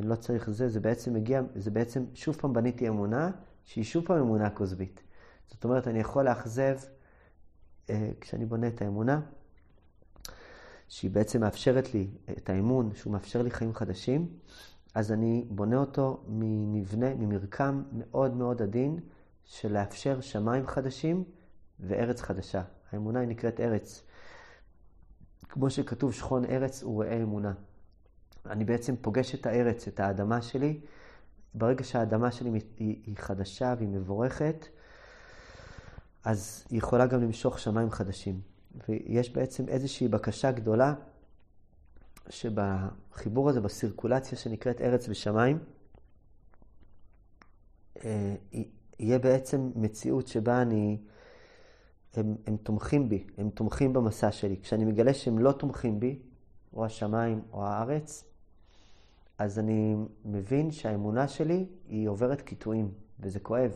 לא צריך זה, זה בעצם מגיע, זה בעצם, שוב פעם בניתי אמונה, שהיא שוב פעם אמונה כוזבית. זאת אומרת, אני יכול לאכזב, כשאני בונה את האמונה, שהיא בעצם מאפשרת לי את האמון, שהוא מאפשר לי חיים חדשים, אז אני בונה אותו ממבנה, ממרקם מאוד מאוד עדין של לאפשר שמיים חדשים וארץ חדשה. האמונה היא נקראת ארץ. כמו שכתוב, שכון ארץ וראה אמונה. אני בעצם פוגש את הארץ, את האדמה שלי. ברגע שהאדמה שלי היא חדשה והיא מבורכת, אז היא יכולה גם למשוך שמיים חדשים. ויש בעצם איזושהי בקשה גדולה שבחיבור הזה, בסירקולציה שנקראת ארץ ושמיים, אה, יהיה בעצם מציאות שבה אני, הם, הם תומכים בי, הם תומכים במסע שלי. כשאני מגלה שהם לא תומכים בי, או השמיים או הארץ, אז אני מבין שהאמונה שלי היא עוברת קיטועים, וזה כואב,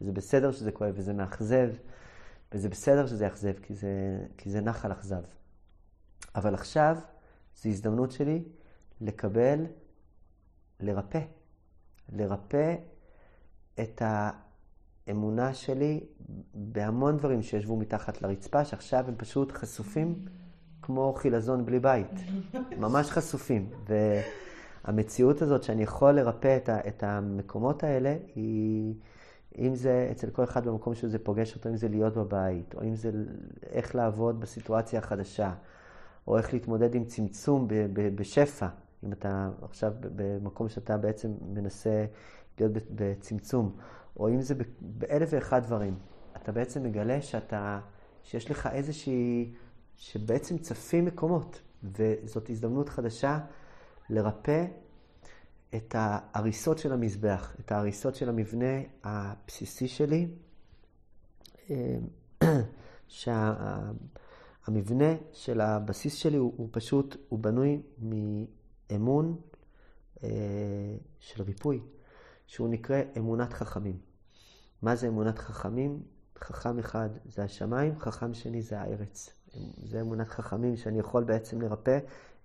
וזה בסדר שזה כואב, וזה מאכזב, וזה בסדר שזה יאכזב, כי זה, כי זה נחל אכזב. אבל עכשיו, זו הזדמנות שלי לקבל, לרפא. לרפא את האמונה שלי בהמון דברים שישבו מתחת לרצפה, שעכשיו הם פשוט חשופים כמו חילזון בלי בית. ממש חשופים. והמציאות הזאת שאני יכול לרפא את, ה, את המקומות האלה, היא, אם זה אצל כל אחד במקום שזה פוגש אותו, אם זה להיות בבית, או אם זה איך לעבוד בסיטואציה החדשה, או איך להתמודד עם צמצום בשפע. אם אתה עכשיו במקום שאתה בעצם מנסה להיות בצמצום, או אם זה באלף ואחד דברים, אתה בעצם מגלה שאתה, שיש לך איזושהי, שבעצם צפים מקומות, וזאת הזדמנות חדשה לרפא את ההריסות של המזבח, את ההריסות של המבנה הבסיסי שלי, שהמבנה של הבסיס שלי הוא, הוא פשוט, הוא בנוי מאמון אה, של ריפוי, שהוא נקרא אמונת חכמים. מה זה אמונת חכמים? חכם אחד זה השמיים, חכם שני זה הארץ. זה אמונת חכמים שאני יכול בעצם לרפא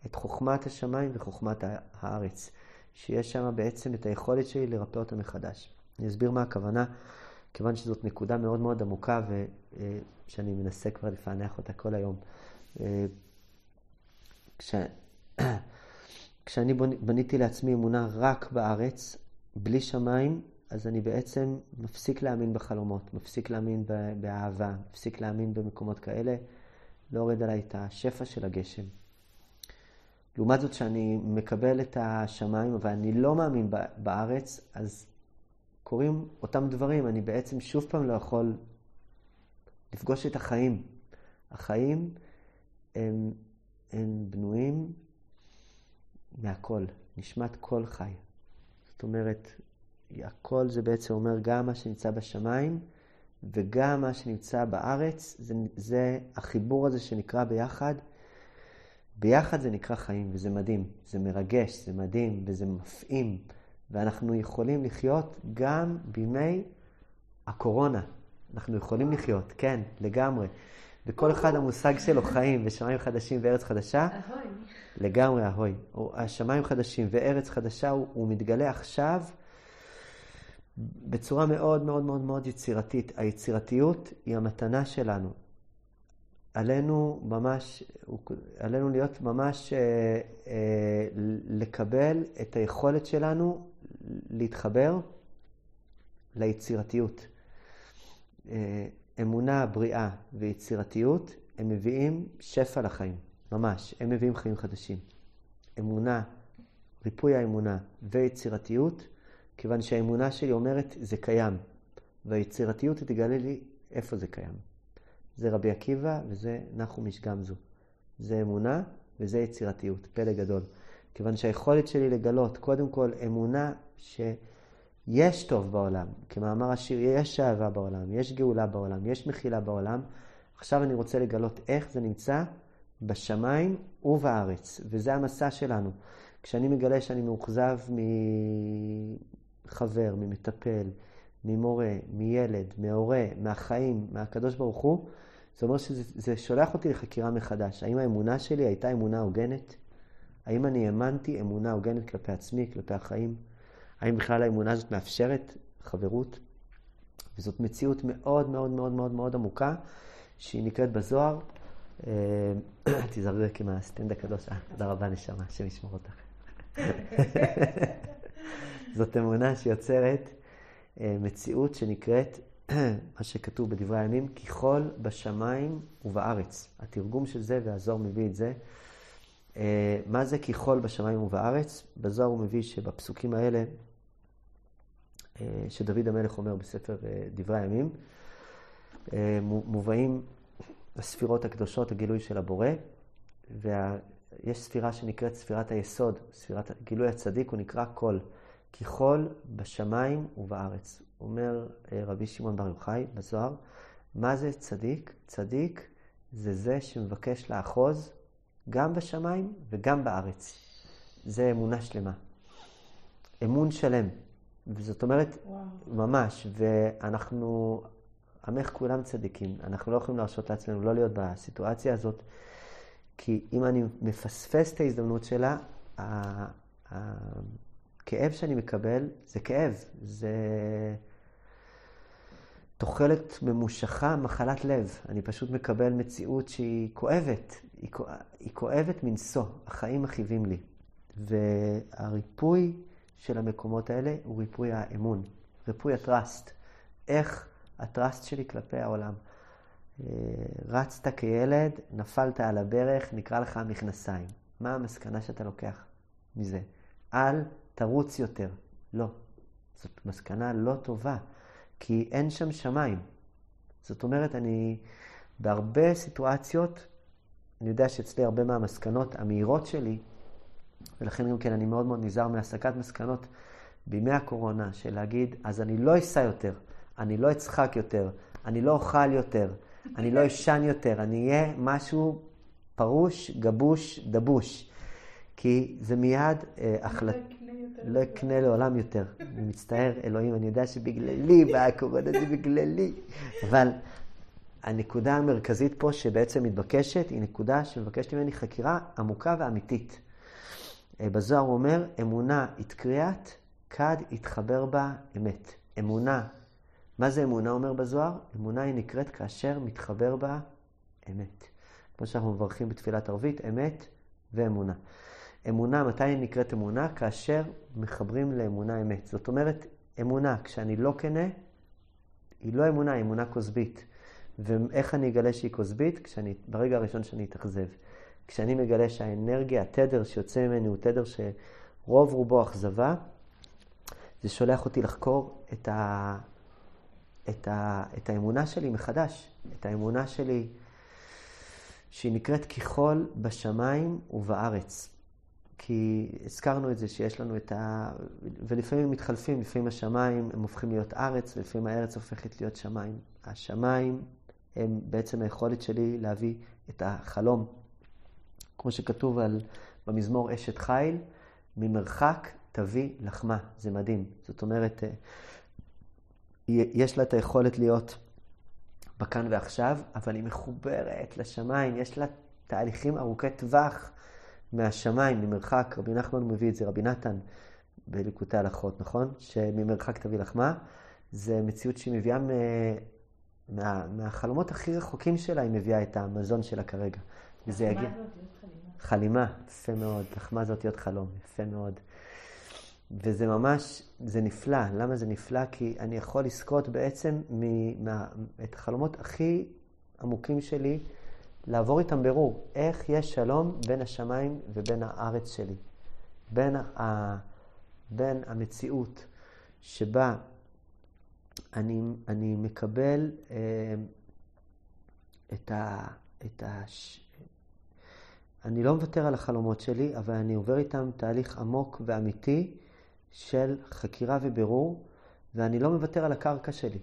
את חוכמת השמיים וחוכמת הארץ. שיש שם בעצם את היכולת שלי לרפא אותה מחדש. אני אסביר מה הכוונה, כיוון שזאת נקודה מאוד מאוד עמוקה ושאני מנסה כבר לפענח אותה כל היום. כש... כשאני בניתי לעצמי אמונה רק בארץ, בלי שמיים, אז אני בעצם מפסיק להאמין בחלומות, מפסיק להאמין באהבה, מפסיק להאמין במקומות כאלה, לא יורד עליי את השפע של הגשם. לעומת זאת, שאני מקבל את השמיים, אבל אני לא מאמין בארץ, אז קורים אותם דברים. אני בעצם שוב פעם לא יכול לפגוש את החיים. החיים הם, הם בנויים מהכל, נשמת כל חי. זאת אומרת, הכל זה בעצם אומר גם מה שנמצא בשמיים וגם מה שנמצא בארץ, זה, זה החיבור הזה שנקרא ביחד. ביחד זה נקרא חיים, וזה מדהים, זה מרגש, זה מדהים, וזה מפעים, ואנחנו יכולים לחיות גם בימי הקורונה. אנחנו יכולים לחיות, כן, לגמרי. בכל אחד המושג שלו חיים ושמיים חדשים וארץ חדשה. אהוי. לגמרי אהוי. השמיים חדשים וארץ חדשה, הוא, הוא מתגלה עכשיו בצורה מאוד מאוד מאוד מאוד יצירתית. היצירתיות היא המתנה שלנו. עלינו ממש, עלינו להיות ממש, אה, אה, לקבל את היכולת שלנו להתחבר ליצירתיות. אה, אמונה, בריאה ויצירתיות, הם מביאים שפע לחיים, ממש, הם מביאים חיים חדשים. אמונה, ריפוי האמונה ויצירתיות, כיוון שהאמונה שלי אומרת, זה קיים, והיצירתיות תגלה לי איפה זה קיים. זה רבי עקיבא וזה נחום איש גמזו. זה אמונה וזה יצירתיות, פלא גדול. כיוון שהיכולת שלי לגלות, קודם כל, אמונה שיש טוב בעולם. כמאמר השיר, יש אהבה בעולם, יש גאולה בעולם, יש מחילה בעולם. עכשיו אני רוצה לגלות איך זה נמצא בשמיים ובארץ. וזה המסע שלנו. כשאני מגלה שאני מאוכזב מחבר, ממטפל, ממורה, מילד, מהורה, מהחיים, מהקדוש ברוך הוא, זה אומר שזה שולח אותי לחקירה מחדש. האם האמונה שלי הייתה אמונה הוגנת? האם אני האמנתי אמונה הוגנת כלפי עצמי, כלפי החיים? האם בכלל האמונה הזאת מאפשרת חברות? וזאת מציאות מאוד מאוד מאוד מאוד מאוד עמוקה, שהיא נקראת בזוהר. אה, תיזהר עם הסטנד הקדוש. אה, תודה רבה, נשמה, השם ישמור אותך. זאת אמונה שיוצרת מציאות שנקראת מה שכתוב בדברי הימים, ככל בשמיים ובארץ. התרגום של זה, והזוהר מביא את זה. אה, מה זה ככל בשמיים ובארץ? בזוהר הוא מביא שבפסוקים האלה, אה, שדוד המלך אומר בספר אה, דברי הימים, מובאים הספירות הקדושות, הגילוי של הבורא, ויש ספירה שנקראת ספירת היסוד, ספירת גילוי הצדיק, הוא נקרא כל. ככל בשמיים ובארץ. אומר אה, רבי שמעון בר יוחאי בזוהר, מה זה צדיק? צדיק זה זה שמבקש לאחוז גם בשמיים וגם בארץ. זה אמונה שלמה. אמון שלם. וזאת אומרת, וואו. ממש, ואנחנו, עמך כולם צדיקים. אנחנו לא יכולים להרשות לעצמנו לא להיות בסיטואציה הזאת, כי אם אני מפספס את ההזדמנות שלה, הכאב שאני מקבל זה כאב. זה... תוחלת ממושכה, מחלת לב. אני פשוט מקבל מציאות שהיא כואבת. היא, היא כואבת מנשוא, החיים מכאיבים לי. והריפוי של המקומות האלה הוא ריפוי האמון, ריפוי הטראסט. איך הטראסט שלי כלפי העולם. אה, רצת כילד, נפלת על הברך, נקרא לך המכנסיים. מה המסקנה שאתה לוקח מזה? אל תרוץ יותר. לא. זאת מסקנה לא טובה, כי אין שם שמיים. זאת אומרת, אני בהרבה סיטואציות, אני יודע שאצלי הרבה מהמסקנות המהירות שלי, ולכן גם כן אני מאוד מאוד נזהר מהסקת מסקנות בימי הקורונה, של להגיד, אז אני לא אסע יותר, אני לא אצחק יותר, אני לא אוכל יותר, אני לא אשן יותר, אני אהיה משהו פרוש, גבוש, דבוש. כי זה מיד אה, החלטה... לא אקנה לעולם יותר. אני מצטער, אלוהים, אני יודע שבגללי באה הקורונה, זה בגללי. אבל הנקודה המרכזית פה שבעצם מתבקשת, היא נקודה שמבקשת ממני חקירה עמוקה ואמיתית. אה, בזוהר הוא אומר, אמונה התקריאת, כד התחבר בה אמת. אמונה, מה זה אמונה אומר בזוהר? אמונה היא נקראת כאשר מתחבר בה אמת. כמו שאנחנו מברכים בתפילת ערבית, אמת ואמונה. אמונה, מתי היא נקראת אמונה? כאשר מחברים לאמונה אמת. זאת אומרת, אמונה, כשאני לא כנה, היא לא אמונה, היא אמונה כוזבית. ואיך אני אגלה שהיא כוזבית? כשאני, ברגע הראשון שאני אתאכזב. כשאני מגלה שהאנרגיה, התדר שיוצא ממני הוא תדר שרוב רובו אכזבה, זה שולח אותי לחקור את, ה, את, ה, את האמונה שלי מחדש. את האמונה שלי שהיא נקראת כחול בשמיים ובארץ. כי הזכרנו את זה שיש לנו את ה... ולפעמים מתחלפים, לפעמים השמיים הם הופכים להיות ארץ, ולפעמים הארץ הופכת להיות שמיים. השמיים הם בעצם היכולת שלי להביא את החלום. כמו שכתוב על, במזמור אשת חיל, ממרחק תביא לחמה. זה מדהים. זאת אומרת, אה, יש לה את היכולת להיות בכאן ועכשיו, אבל היא מחוברת לשמיים, יש לה תהליכים ארוכי טווח. מהשמיים, ממרחק, רבי נחמן מביא את זה, רבי נתן בליקוטי הלכות, נכון? שממרחק תביא לחמה. זה מציאות שהיא מביאה מ... מה... מהחלומות הכי רחוקים שלה, היא מביאה את המזון שלה כרגע. וזה יגיע... חלימה, יפה מאוד. לחמה זה אותיות חלום, יפה מאוד. וזה ממש, זה נפלא. למה זה נפלא? כי אני יכול לזכות בעצם מ... מה... את החלומות הכי עמוקים שלי. לעבור איתם ברור, איך יש שלום בין השמיים ובין הארץ שלי. בין, ה, בין המציאות שבה אני, אני מקבל אה, את ה... את ה אני לא מוותר על החלומות שלי, אבל אני עובר איתם תהליך עמוק ואמיתי של חקירה ובירור, ואני לא מוותר על הקרקע שלי.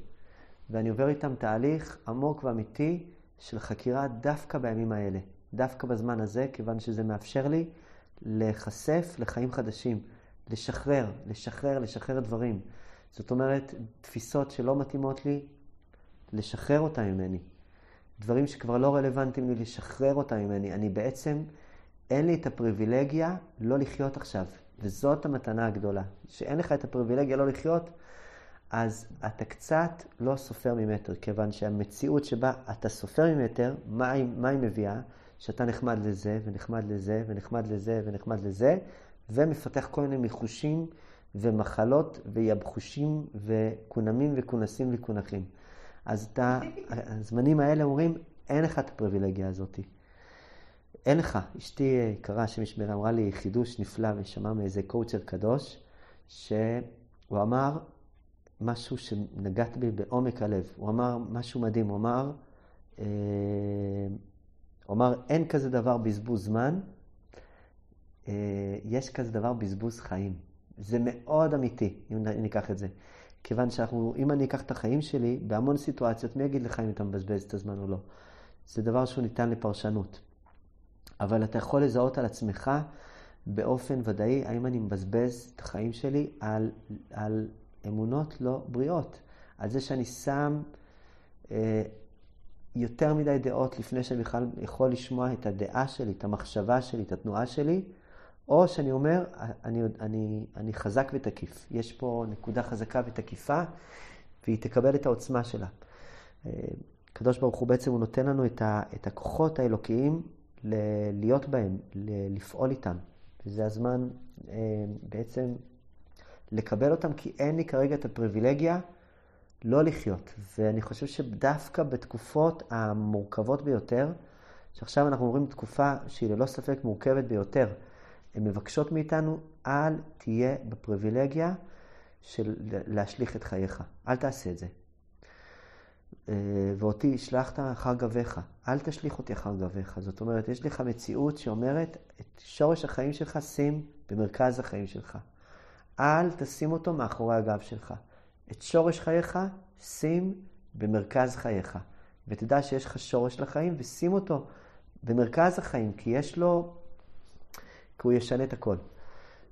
ואני עובר איתם תהליך עמוק ואמיתי של חקירה דווקא בימים האלה, דווקא בזמן הזה, כיוון שזה מאפשר לי להיחשף לחיים חדשים, לשחרר, לשחרר, לשחרר דברים. זאת אומרת, תפיסות שלא מתאימות לי, לשחרר אותם ממני. דברים שכבר לא רלוונטיים לי, לשחרר אותם ממני. אני בעצם, אין לי את הפריבילגיה לא לחיות עכשיו. וזאת המתנה הגדולה. שאין לך את הפריבילגיה לא לחיות, אז אתה קצת לא סופר ממטר, כיוון שהמציאות שבה אתה סופר ממטר, מה מה היא מביאה? שאתה נחמד לזה, ונחמד לזה, ונחמד לזה, ונחמד לזה, ומפתח כל מיני מיחושים ומחלות ויבחושים וכונמים וכונסים וכונחים. אז אתה, הזמנים האלה אומרים, אין לך את הפריבילגיה הזאת. אין לך. אשתי יקרה, השם ישמרה, אמרה לי חידוש נפלא ושמע מאיזה קואוצ'ר קדוש, שהוא אמר, משהו שנגעת בי בעומק הלב. הוא אמר משהו מדהים, הוא אמר, אה, הוא אמר, אין כזה דבר בזבוז זמן, אה, יש כזה דבר בזבוז חיים. זה מאוד אמיתי, אם ניקח את זה. כיוון שאנחנו, אם אני אקח את החיים שלי, בהמון סיטואציות, מי יגיד לך אם אתה מבזבז את הזמן או לא? זה דבר שהוא ניתן לפרשנות. אבל אתה יכול לזהות על עצמך באופן ודאי, האם אני מבזבז את החיים שלי על, על אמונות לא בריאות. על זה שאני שם אה, יותר מדי דעות לפני שאני בכלל יכול לשמוע את הדעה שלי, את המחשבה שלי, את התנועה שלי, או שאני אומר, אני, אני, אני חזק ותקיף. יש פה נקודה חזקה ותקיפה, והיא תקבל את העוצמה שלה. הקדוש ברוך הוא בעצם, הוא נותן לנו את, ה, את הכוחות האלוקיים ל- להיות בהם, ל- לפעול איתם. וזה הזמן אה, בעצם לקבל אותם, כי אין לי כרגע את הפריבילגיה לא לחיות. ואני חושב שדווקא בתקופות המורכבות ביותר, שעכשיו אנחנו רואים תקופה שהיא ללא ספק מורכבת ביותר, הן מבקשות מאיתנו, אל תהיה בפריבילגיה של להשליך את חייך. אל תעשה את זה. אה, ואותי השלכת אחר גביך. אל תשליך אותי אחר גביך. זאת אומרת, יש לך מציאות שאומרת, את שורש החיים שלך שים במרכז החיים שלך. אל תשים אותו מאחורי הגב שלך. את שורש חייך שים במרכז חייך. ותדע שיש לך שורש לחיים, ושים אותו במרכז החיים, כי יש לו, כי הוא ישנה את הכל.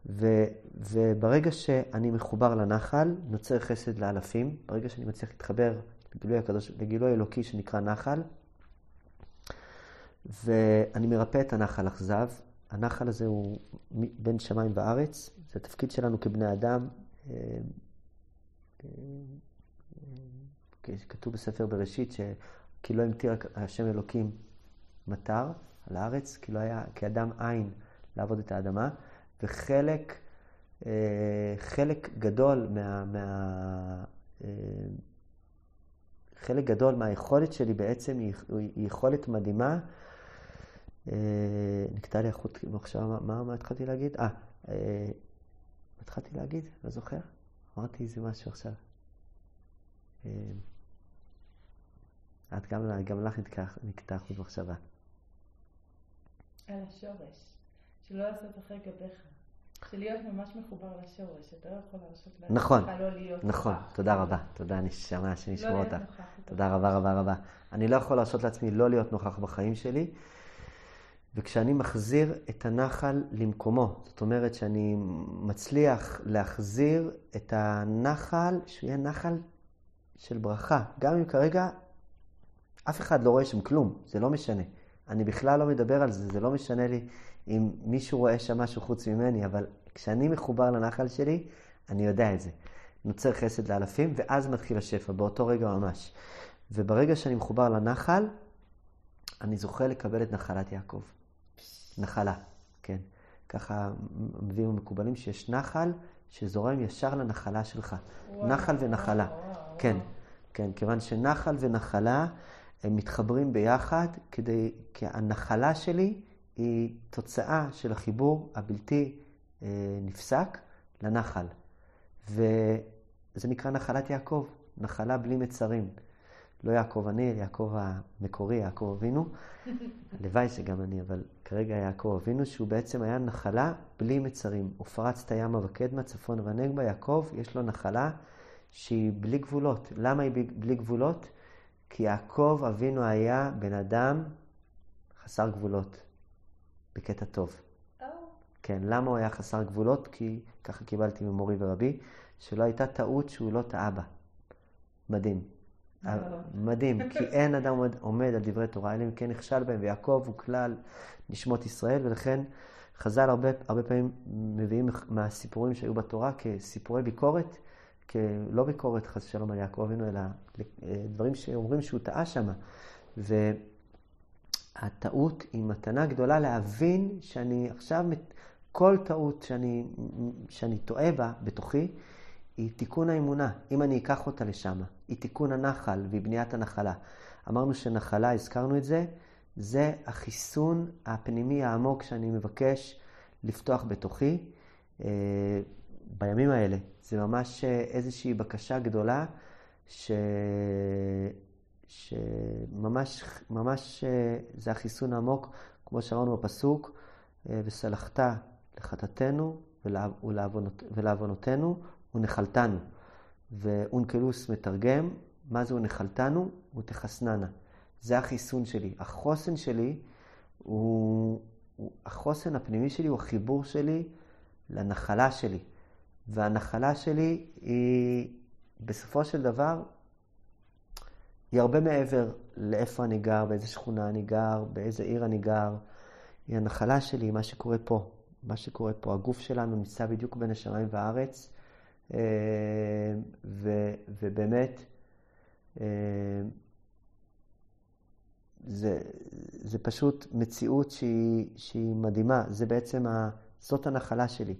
ו, וברגע שאני מחובר לנחל, נוצר חסד לאלפים. ברגע שאני מצליח להתחבר לגילוי הקדוש, לגילוי אלוקי שנקרא נחל, ואני מרפא את הנחל אכזב. הנחל הזה הוא בין שמיים וארץ, זה התפקיד שלנו כבני אדם. אה, אה, כתוב בספר בראשית שכי לא המטיר השם אלוקים מטר על הארץ, כי לא היה כאדם עין לעבוד את האדמה, וחלק אה, חלק גדול מה... מה חלק גדול מהיכולת שלי בעצם היא, היא יכולת מדהימה. אה, נקטע לי החוט עכשיו, מה, מה התחלתי להגיד? אה, מה התחלתי להגיד? לא זוכר. אמרתי איזה משהו עכשיו. אה, את גם, גם לך נקטע חוט מחשבה. על השורש, שלא לעשות אחרי גביך. של להיות ממש מחובר לשורש, אתה לא יכול להרשות לעצמך נכון, לא להיות נכון, נוכח. תודה רבה, תודה נשמה שנשמור לא אותך. תודה רבה רבה רבה. אני לא יכול להרשות לעצמי לא להיות נוכח בחיים שלי, וכשאני מחזיר את הנחל למקומו, זאת אומרת שאני מצליח להחזיר את הנחל, שהוא יהיה נחל של ברכה, גם אם כרגע אף אחד לא רואה שם כלום, זה לא משנה. אני בכלל לא מדבר על זה, זה לא משנה לי אם מישהו רואה שם משהו חוץ ממני, אבל כשאני מחובר לנחל שלי, אני יודע את זה. נוצר חסד לאלפים, ואז מתחיל השפע, באותו רגע ממש. וברגע שאני מחובר לנחל, אני זוכה לקבל את נחלת יעקב. נחלה, כן. ככה מביאים המקובלים שיש נחל שזורם ישר לנחלה שלך. וואו, נחל ונחלה. וואו, וואו, כן, וואו. כן, כיוון שנחל ונחלה הם מתחברים ביחד, כדי, כי הנחלה שלי היא תוצאה של החיבור הבלתי אה, נפסק לנחל. וזה נקרא נחלת יעקב, נחלה בלי מצרים. לא יעקב אני, אלא יעקב המקורי, יעקב אבינו. הלוואי שגם אני, אבל כרגע יעקב אבינו, שהוא בעצם היה נחלה בלי מצרים. ופרצת ימה וקדמה, צפון ונגבה, יעקב, יש לו נחלה שהיא בלי גבולות. למה היא בלי גבולות? כי יעקב אבינו היה בן אדם חסר גבולות, בקטע טוב. או, כן, למה הוא היה חסר גבולות? כי ככה קיבלתי ממורי ורבי, שלא הייתה טעות שהוא לא טעה בה. מדהים. מאוד. מדהים, כי אין אדם עומד, עומד על דברי תורה, אלא אם כן נכשל בהם, ויעקב הוא כלל נשמות ישראל, ולכן חז"ל הרבה, הרבה פעמים מביאים מהסיפורים שהיו בתורה כסיפורי ביקורת, כלא ביקורת חס ושלום על יעקב אבינו, אלא דברים שאומרים שהוא טעה שמה. והטעות היא מתנה גדולה להבין שאני עכשיו, כל טעות שאני, שאני טועה בה בתוכי, היא תיקון האמונה, אם אני אקח אותה לשם. היא תיקון הנחל והיא בניית הנחלה. אמרנו שנחלה, הזכרנו את זה, זה החיסון הפנימי העמוק שאני מבקש לפתוח בתוכי אה, בימים האלה. זה ממש אה, איזושהי בקשה גדולה, ש... שממש ממש אה, זה החיסון העמוק, כמו שאמרנו בפסוק, אה, וסלחת לחטאתנו ולעוונות, ולעוונותינו ונחלתנו. ואונקלוס מתרגם, מה זה ונחלתנו? ותחסננה. זה החיסון שלי. החוסן שלי הוא, הוא, החוסן הפנימי שלי הוא החיבור שלי לנחלה שלי. והנחלה שלי היא, בסופו של דבר, היא הרבה מעבר לאיפה אני גר, באיזה שכונה אני גר, באיזה עיר אני גר. היא הנחלה שלי, מה שקורה פה. מה שקורה פה. הגוף שלנו נמצא בדיוק בין השמיים והארץ. ו, ובאמת, זה, זה פשוט מציאות שהיא, שהיא מדהימה. זה בעצם, ה, זאת הנחלה שלי.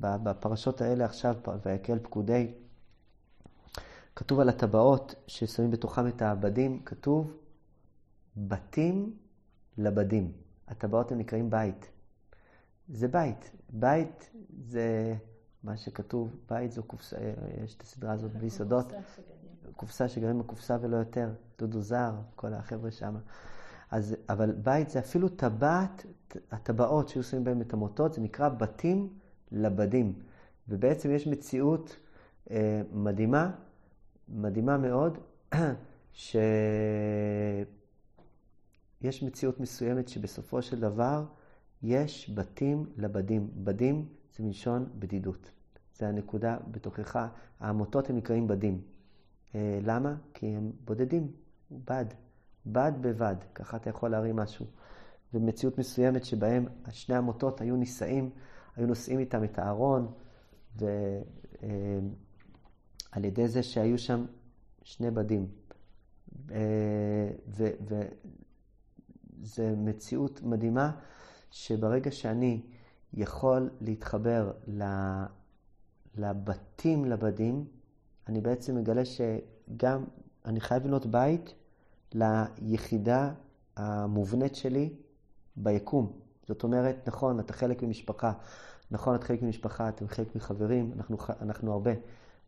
בפרשות האלה עכשיו, ויקל פקודי, כתוב על הטבעות ששמים בתוכם את העבדים, כתוב בתים לבדים. הטבעות הם נקראים בית. זה בית. בית זה מה שכתוב, בית זו קופסה, יש את הסדרה הזאת ביסודות. קופסה שגרים בקופסה ולא יותר, דודו זר, כל החבר'ה שם. אז, אבל בית זה אפילו טבעת, הטבעות שהיו שמים בהם את המוטות, זה נקרא בתים לבדים. ובעצם יש מציאות אה, מדהימה, מדהימה מאוד, שיש מציאות מסוימת שבסופו של דבר יש בתים לבדים. בדים זה מלשון בדידות. זה הנקודה בתוכך. העמותות הם נקראים בדים. אה, למה? כי הם בודדים, בד. בד בבד, ככה אתה יכול להרים משהו. במציאות מסוימת שבהם שני המוטות היו נישאים, היו נושאים איתם את הארון, ועל אה, ידי זה שהיו שם שני בדים. אה, וזו מציאות מדהימה, שברגע שאני יכול להתחבר לבתים לבדים, אני בעצם מגלה שגם אני חייב לבנות בית ליחידה המובנית שלי ביקום. זאת אומרת, נכון, אתה חלק ממשפחה, נכון, את חלק ממשפחה, אתם חלק מחברים, אנחנו, אנחנו הרבה,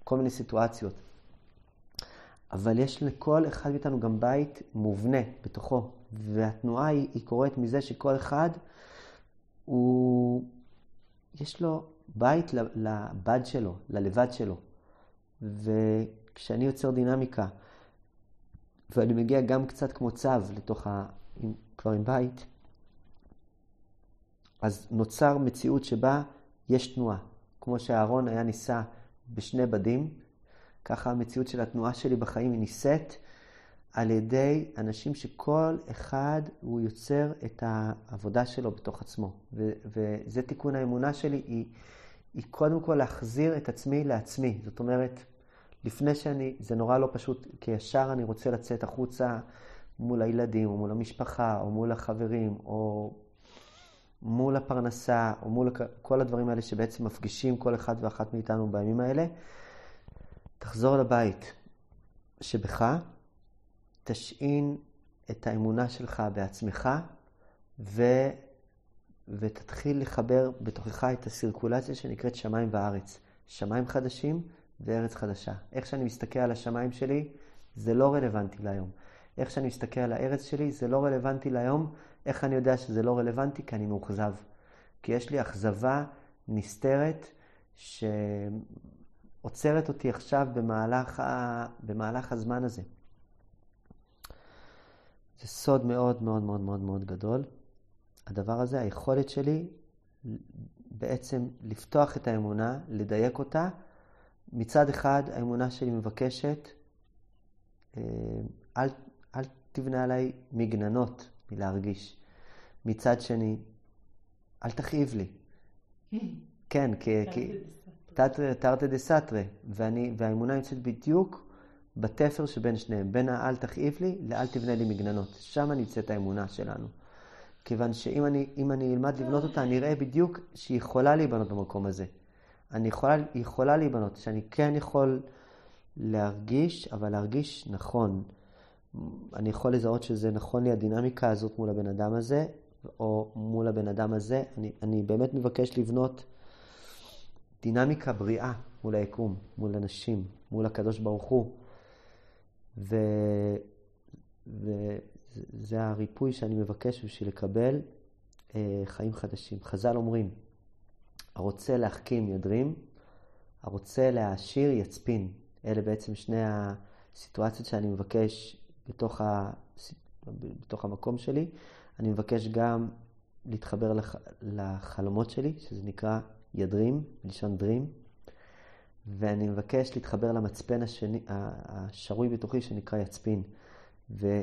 כל מיני סיטואציות. אבל יש לכל אחד מאיתנו גם בית מובנה בתוכו, והתנועה היא, היא קורית מזה שכל אחד הוא, יש לו בית לבד שלו, ללבד שלו. וכשאני יוצר דינמיקה, ואני מגיע גם קצת כמו צו לתוך ה... כבר עם בית, אז נוצר מציאות שבה יש תנועה. כמו שאהרון היה נישא בשני בדים, ככה המציאות של התנועה שלי בחיים היא נישאת על ידי אנשים שכל אחד הוא יוצר את העבודה שלו בתוך עצמו. ו- וזה תיקון האמונה שלי, היא, היא קודם כל להחזיר את עצמי לעצמי. זאת אומרת, לפני שאני, זה נורא לא פשוט, כי ישר אני רוצה לצאת החוצה מול הילדים, או מול המשפחה, או מול החברים, או מול הפרנסה, או מול כל הדברים האלה שבעצם מפגישים כל אחד ואחת מאיתנו בימים האלה. תחזור לבית שבך, תשעין את האמונה שלך בעצמך, ו... ותתחיל לחבר בתוכך את הסירקולציה שנקראת שמיים וארץ. שמיים חדשים וארץ חדשה. איך שאני מסתכל על השמיים שלי, זה לא רלוונטי להיום. איך שאני מסתכל על הארץ שלי, זה לא רלוונטי להיום. איך אני יודע שזה לא רלוונטי? כי אני מאוכזב. כי יש לי אכזבה נסתרת שעוצרת אותי עכשיו במהלך, ה... במהלך הזמן הזה. זה סוד מאוד מאוד מאוד מאוד מאוד גדול. הדבר הזה, היכולת שלי בעצם לפתוח את האמונה, לדייק אותה. מצד אחד, האמונה שלי מבקשת, אה, אל, אל תבנה עליי מגננות מלהרגיש. מצד שני, אל תכאיב לי. כן, כי... תרתי דה סתרי, והאמונה נמצאת בדיוק בתפר שבין שניהם, בין האל תכאיב לי לאל תבנה לי מגננות. שם נמצאת האמונה שלנו. כיוון שאם אני, אני אלמד לבנות אותה, אני אראה בדיוק שהיא יכולה להיבנות במקום הזה. אני יכולה, היא יכולה להיבנות, שאני כן יכול להרגיש, אבל להרגיש נכון. אני יכול לזהות שזה נכון לי הדינמיקה הזאת מול הבן אדם הזה, או מול הבן אדם הזה. אני, אני באמת מבקש לבנות דינמיקה בריאה מול היקום, מול אנשים, מול הקדוש ברוך הוא. ו... וזה הריפוי שאני מבקש בשביל לקבל אה, חיים חדשים. חז"ל אומרים, הרוצה להחכים ידרים, הרוצה להעשיר יצפין. אלה בעצם שני הסיטואציות שאני מבקש בתוך, ה... בתוך המקום שלי. אני מבקש גם להתחבר לח... לחלומות שלי, שזה נקרא ידרים, מלשון דרים. ואני מבקש להתחבר למצפן השני, השרוי בתוכי שנקרא יצפין. ו,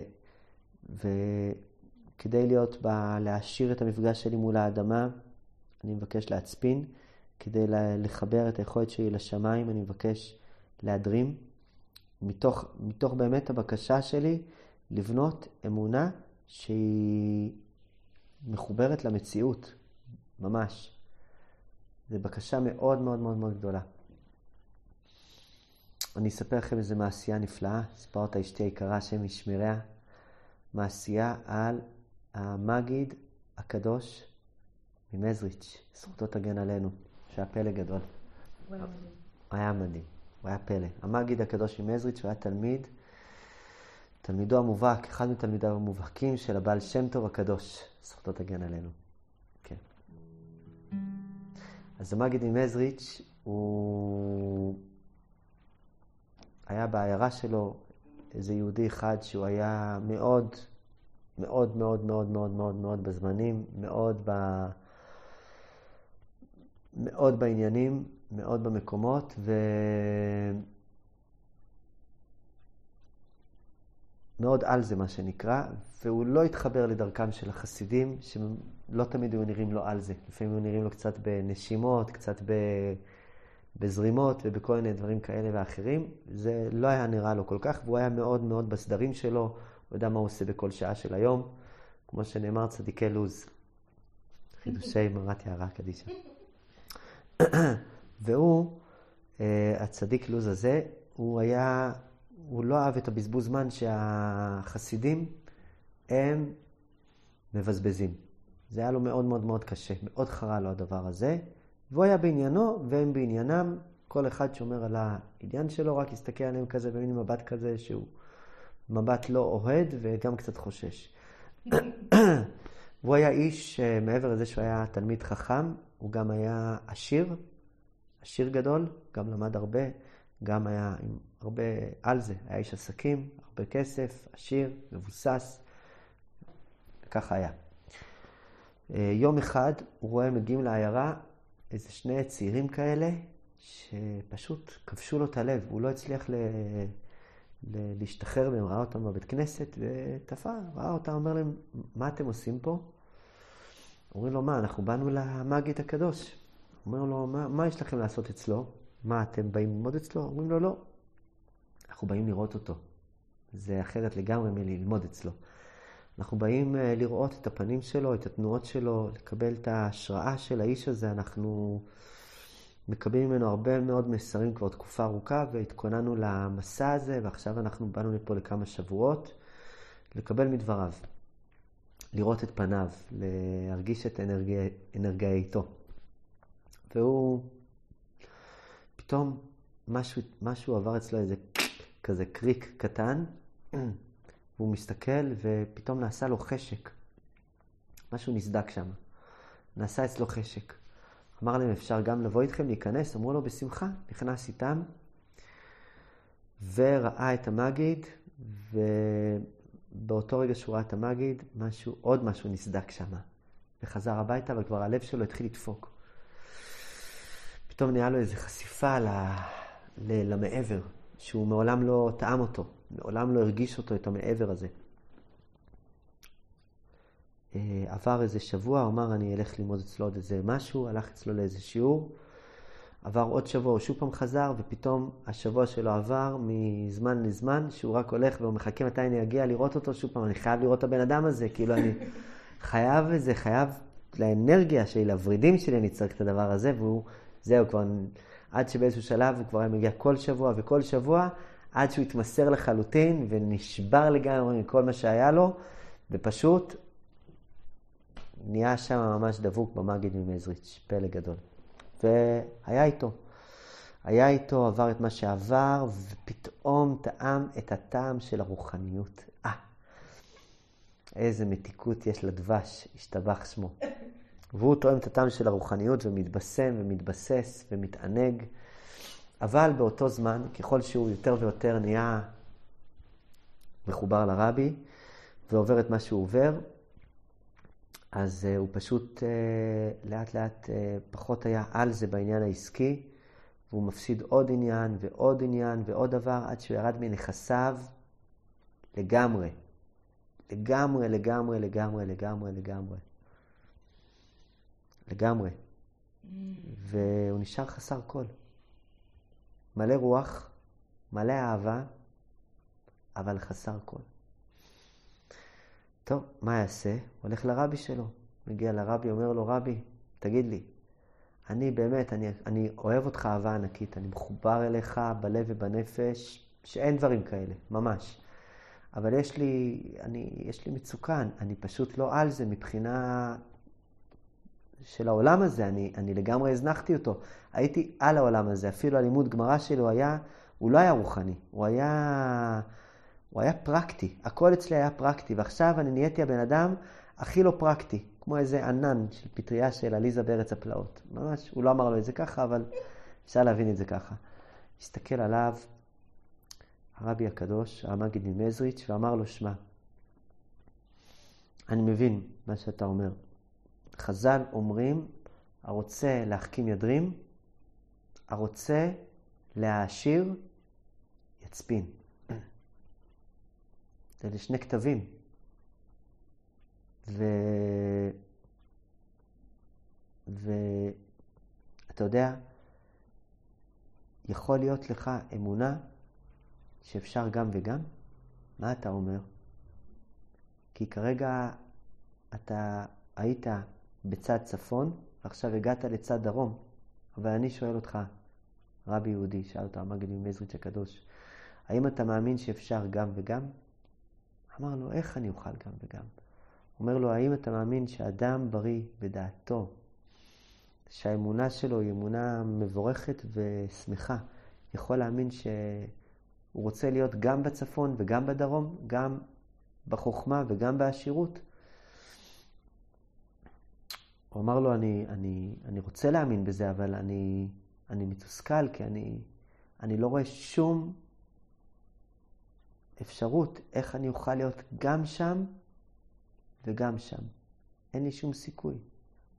וכדי להיות, ב, להעשיר את המפגש שלי מול האדמה, אני מבקש להצפין. כדי לחבר את היכולת שלי לשמיים, אני מבקש להדרים. מתוך, מתוך באמת הבקשה שלי לבנות אמונה שהיא מחוברת למציאות, ממש. זו בקשה מאוד מאוד מאוד מאוד גדולה. אני אספר לכם איזה מעשייה נפלאה, סיפרה אותה אשתי היקרה, השם ישמריה, מעשייה על המגיד הקדוש ממזריץ', זכותו תגן עלינו, שהיה פלא גדול. הוא היה מדהים. היה מדהים, הוא היה פלא. המגיד הקדוש ממזריץ', הוא היה תלמיד, תלמידו המובהק, אחד מתלמידיו המובהקים של הבעל שם טוב הקדוש, זכותו תגן עלינו. כן. אז המגיד ממזריץ', הוא... היה בעיירה שלו איזה יהודי אחד שהוא היה מאוד, מאוד, מאוד, מאוד, מאוד, מאוד, מאוד בזמנים, מאוד ב... מאוד בעניינים, מאוד במקומות, ו... מאוד על זה, מה שנקרא, והוא לא התחבר לדרכם של החסידים, שלא תמיד היו נראים לו על זה. לפעמים היו נראים לו קצת בנשימות, קצת ב... בזרימות ובכל מיני דברים כאלה ואחרים. זה לא היה נראה לו כל כך, והוא היה מאוד מאוד בסדרים שלו, הוא יודע מה הוא עושה בכל שעה של היום. כמו שנאמר, צדיקי לוז. חידושי מרת יערה קדישה. והוא, אה, הצדיק לוז הזה, הוא היה, הוא לא אהב את הבזבוז זמן שהחסידים, הם מבזבזים. זה היה לו מאוד מאוד מאוד קשה, מאוד חרה לו הדבר הזה. והוא היה בעניינו והם בעניינם, כל אחד שומר על העניין שלו, רק הסתכל עליהם כזה במין מבט כזה שהוא מבט לא אוהד וגם קצת חושש. והוא היה איש, אה, מעבר לזה שהוא היה תלמיד חכם, הוא גם היה עשיר, עשיר גדול, גם למד הרבה, גם היה עם הרבה על זה, היה איש עסקים, הרבה כסף, עשיר, מבוסס, ככה היה. אה, יום אחד הוא רואה מגיעים לעיירה איזה שני צעירים כאלה, שפשוט כבשו לו את הלב, הוא לא הצליח ל... ל... להשתחרר מהם, ראה אותם בבית כנסת ותפר, ראה אותם, אומר להם, מה אתם עושים פה? אומרים לו, מה, אנחנו באנו למגיד הקדוש. אומר לו, מה, מה יש לכם לעשות אצלו? מה, אתם באים ללמוד אצלו? אומרים לו, לא. אנחנו באים לראות אותו. זה אחרת לגמרי מללמוד אצלו. אנחנו באים אה, לראות את הפנים שלו, את התנועות שלו, לקבל את ההשראה של האיש הזה. אנחנו מקבלים ממנו הרבה מאוד מסרים כבר תקופה ארוכה, והתכוננו למסע הזה, ועכשיו אנחנו באנו לפה לכמה שבועות, לקבל מדבריו, לראות את פניו, להרגיש את אנרגייתו. והוא, פתאום משהו, משהו עבר אצלו איזה כזה קריק קטן, והוא מסתכל ופתאום נעשה לו חשק. משהו נסדק שם. נעשה אצלו חשק. אמר להם, אפשר גם לבוא איתכם, להיכנס? אמרו לו, בשמחה. נכנס איתם, וראה את המגיד, ובאותו רגע שהוא ראה את המגיד, משהו, עוד משהו נסדק שם. וחזר הביתה, וכבר הלב שלו התחיל לדפוק. פתאום נהיה לו איזו חשיפה ל... ל... למעבר, שהוא מעולם לא טעם אותו, מעולם לא הרגיש אותו, את המעבר הזה. אה, עבר איזה שבוע, הוא אמר, אני אלך ללמוד אצלו עוד איזה משהו, הלך אצלו לאיזה שיעור. עבר עוד שבוע, הוא שוב פעם חזר, ופתאום השבוע שלו עבר מזמן לזמן, שהוא רק הולך והוא מחכה מתי אני אגיע לראות אותו שוב פעם, אני חייב לראות את הבן אדם הזה, כאילו אני חייב איזה, חייב לאנרגיה שלי, לוורידים שלי, אני צריך את הדבר הזה, והוא זהו, כבר, עד שבאיזשהו שלב הוא כבר היה מגיע כל שבוע וכל שבוע, עד שהוא התמסר לחלוטין ונשבר לגמרי מכל מה שהיה לו, ופשוט נהיה שם ממש דבוק במגיד ממזריץ', פלא גדול. והיה איתו. היה איתו, עבר את מה שעבר, ופתאום טעם את הטעם של הרוחניות. אה, איזה מתיקות יש לדבש, השתבח שמו. והוא תואם את הטעם של הרוחניות ומתבשם ומתבסס ומתענג. אבל באותו זמן, ככל שהוא יותר ויותר נהיה מחובר לרבי ועובר את מה שהוא עובר, אז uh, הוא פשוט uh, לאט לאט uh, פחות היה על זה בעניין העסקי, והוא מפסיד עוד עניין ועוד עניין ועוד דבר, עד שהוא ירד מנכסיו לגמרי. לגמרי, לגמרי, לגמרי, לגמרי, לגמרי. לגמרי. Mm. והוא נשאר חסר כל. מלא רוח, מלא אהבה, אבל חסר כל. טוב, מה יעשה? הולך לרבי שלו. מגיע לרבי, אומר לו, רבי, תגיד לי, אני באמת, אני, אני אוהב אותך אהבה ענקית, אני מחובר אליך בלב ובנפש, שאין דברים כאלה, ממש. אבל יש לי, אני, יש לי מצוקה, אני פשוט לא על זה מבחינה של העולם הזה, אני, אני לגמרי הזנחתי אותו. הייתי על העולם הזה, אפילו הלימוד גמרא שלו היה, הוא לא היה רוחני, הוא היה, הוא היה פרקטי, הכל אצלי היה פרקטי, ועכשיו אני נהייתי הבן אדם הכי לא פרקטי, כמו איזה ענן של פטריה של עליזה בארץ הפלאות. ממש, הוא לא אמר לו את זה ככה, אבל אפשר להבין את זה ככה. הסתכל עליו הרבי הקדוש, המגיד ממזריץ', ואמר לו, שמע, אני מבין מה שאתה אומר. חז"ל אומרים, הרוצה להחכים ידרים, הרוצה להעשיר יצפין. זה שני כתבים. ו... ואתה יודע, יכול להיות לך אמונה שאפשר גם וגם? מה אתה אומר? כי כרגע אתה היית בצד צפון, ועכשיו הגעת לצד דרום. אבל אני שואל אותך, רבי יהודי, שאל אותו המגד ממזריץ' הקדוש, האם אתה מאמין שאפשר גם וגם? אמר לו, איך אני אוכל גם וגם? אומר לו, האם אתה מאמין שאדם בריא בדעתו, שהאמונה שלו היא אמונה מבורכת ושמחה, יכול להאמין שהוא רוצה להיות גם בצפון וגם בדרום, גם בחוכמה וגם בעשירות? הוא אמר לו, אני, אני, אני רוצה להאמין בזה, אבל אני, אני מתוסכל, כי אני, אני לא רואה שום אפשרות איך אני אוכל להיות גם שם וגם שם. אין לי שום סיכוי.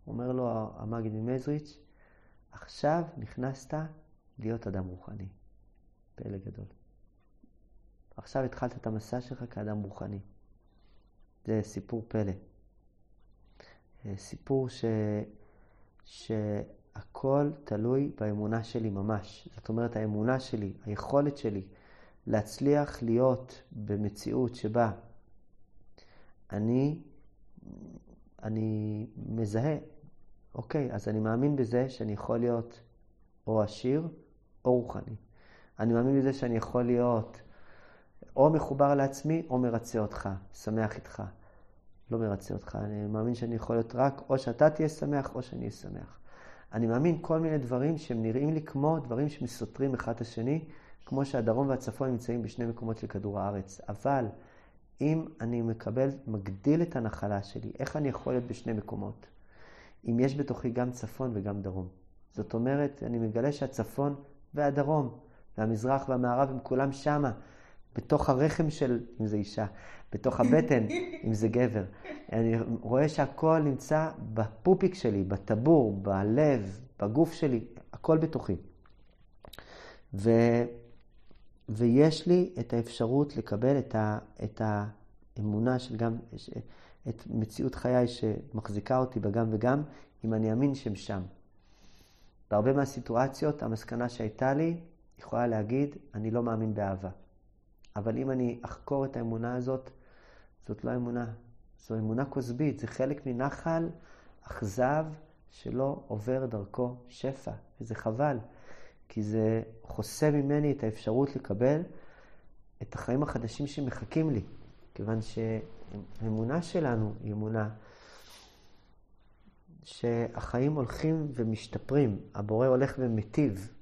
אומר לו המגיד ממזריץ', עכשיו נכנסת להיות אדם רוחני. פלא גדול. עכשיו התחלת את המסע שלך כאדם רוחני. זה סיפור פלא. אה, סיפור ש... שהכל תלוי באמונה שלי ממש. זאת אומרת, האמונה שלי, היכולת שלי להצליח להיות במציאות שבה אני, אני מזהה, אוקיי, אז אני מאמין בזה שאני יכול להיות או עשיר או רוחני. אני מאמין בזה שאני יכול להיות או מחובר לעצמי או מרצה אותך, שמח איתך. לא מרצה אותך. אני מאמין שאני יכול להיות רק או שאתה תהיה שמח או שאני אהיה שמח. אני מאמין כל מיני דברים שהם נראים לי כמו דברים שמסותרים אחד את השני, כמו שהדרום והצפון נמצאים בשני מקומות של כדור הארץ. אבל אם אני מקבל, מגדיל את הנחלה שלי, איך אני יכול להיות בשני מקומות? אם יש בתוכי גם צפון וגם דרום. זאת אומרת, אני מגלה שהצפון והדרום, והמזרח והמערב הם כולם שמה. בתוך הרחם של, אם זה אישה, בתוך הבטן, אם זה גבר. אני רואה שהכל נמצא בפופיק שלי, בטבור, בלב, בגוף שלי, הכל בתוכי. ו, ויש לי את האפשרות לקבל את, ה, את האמונה של גם, את מציאות חיי שמחזיקה אותי בגם וגם, אם אני אאמין שהם שם. בהרבה מהסיטואציות, המסקנה שהייתה לי, יכולה להגיד, אני לא מאמין באהבה. אבל אם אני אחקור את האמונה הזאת, זאת לא אמונה, זו אמונה כוסבית, זה חלק מנחל אכזב שלא עובר דרכו שפע, וזה חבל, כי זה חוסה ממני את האפשרות לקבל את החיים החדשים שמחכים לי, כיוון שהאמונה שלנו היא אמונה שהחיים הולכים ומשתפרים, הבורא הולך ומיטיב,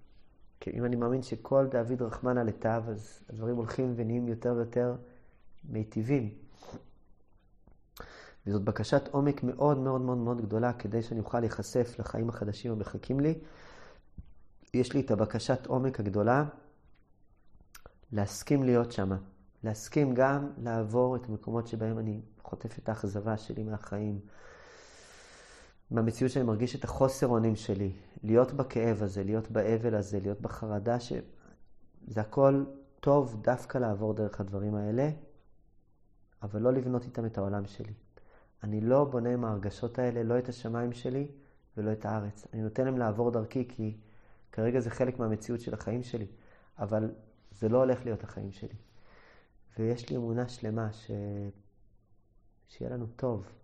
כי אם אני מאמין שכל דוד רחמנא לטב, אז הדברים הולכים ונהיים יותר ויותר מיטיבים. וזאת בקשת עומק מאוד מאוד מאוד מאוד גדולה, כדי שאני אוכל להיחשף לחיים החדשים המחכים לי. יש לי את הבקשת עומק הגדולה להסכים להיות שם. להסכים גם לעבור את המקומות שבהם אני חוטף את האכזבה שלי מהחיים. במציאות שאני מרגיש את החוסר אונים שלי, להיות בכאב הזה, להיות באבל הזה, להיות בחרדה, שזה הכל טוב דווקא לעבור דרך הדברים האלה, אבל לא לבנות איתם את העולם שלי. אני לא בונה עם ההרגשות האלה לא את השמיים שלי ולא את הארץ. אני נותן להם לעבור דרכי כי כרגע זה חלק מהמציאות של החיים שלי, אבל זה לא הולך להיות החיים שלי. ויש לי אמונה שלמה ש... שיהיה לנו טוב.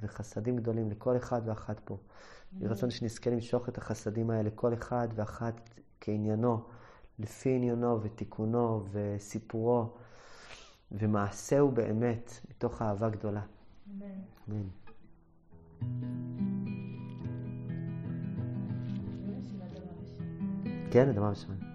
וחסדים גדולים לכל אחד ואחת פה. יהי רצון שנזכה למשוך את החסדים האלה, כל אחד ואחת כעניינו, לפי עניינו ותיקונו וסיפורו, ומעשהו באמת, מתוך אהבה גדולה. אמן. אמן. כן, אדמה ושמיים.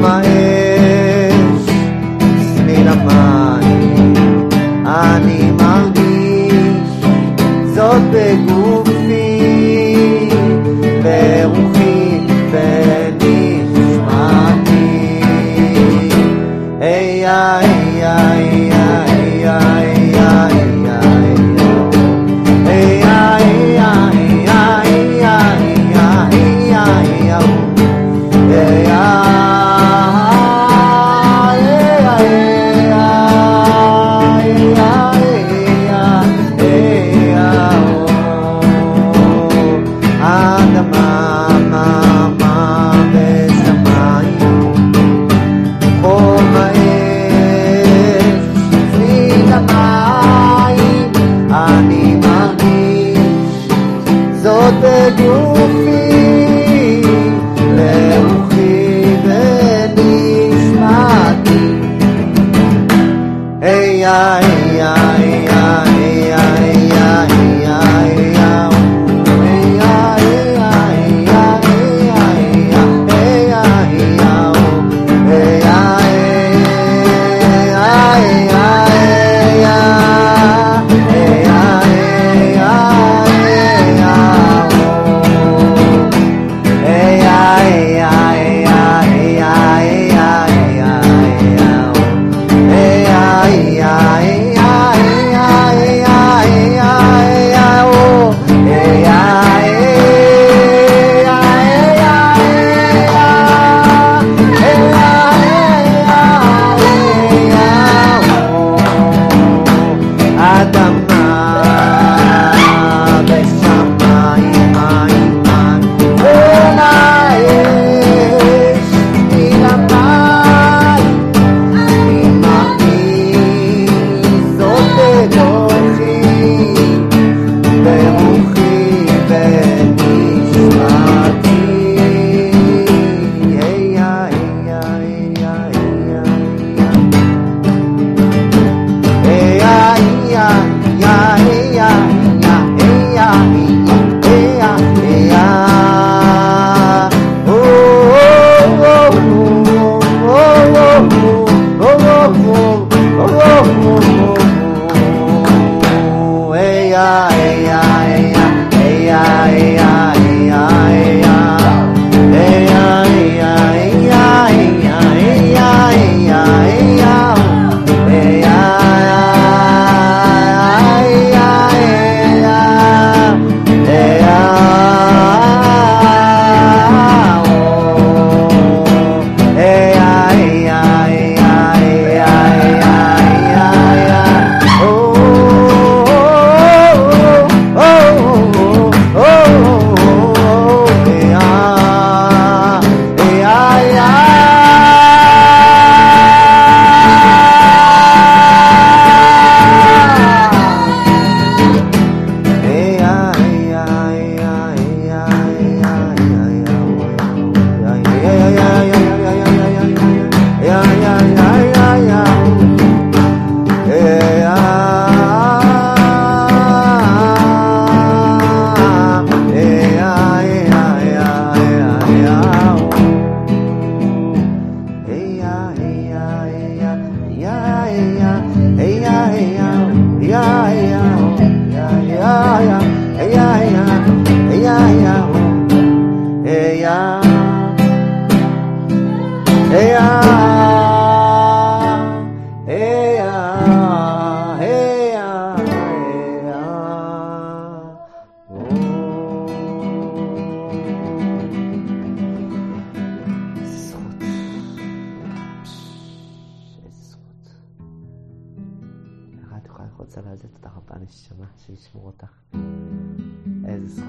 my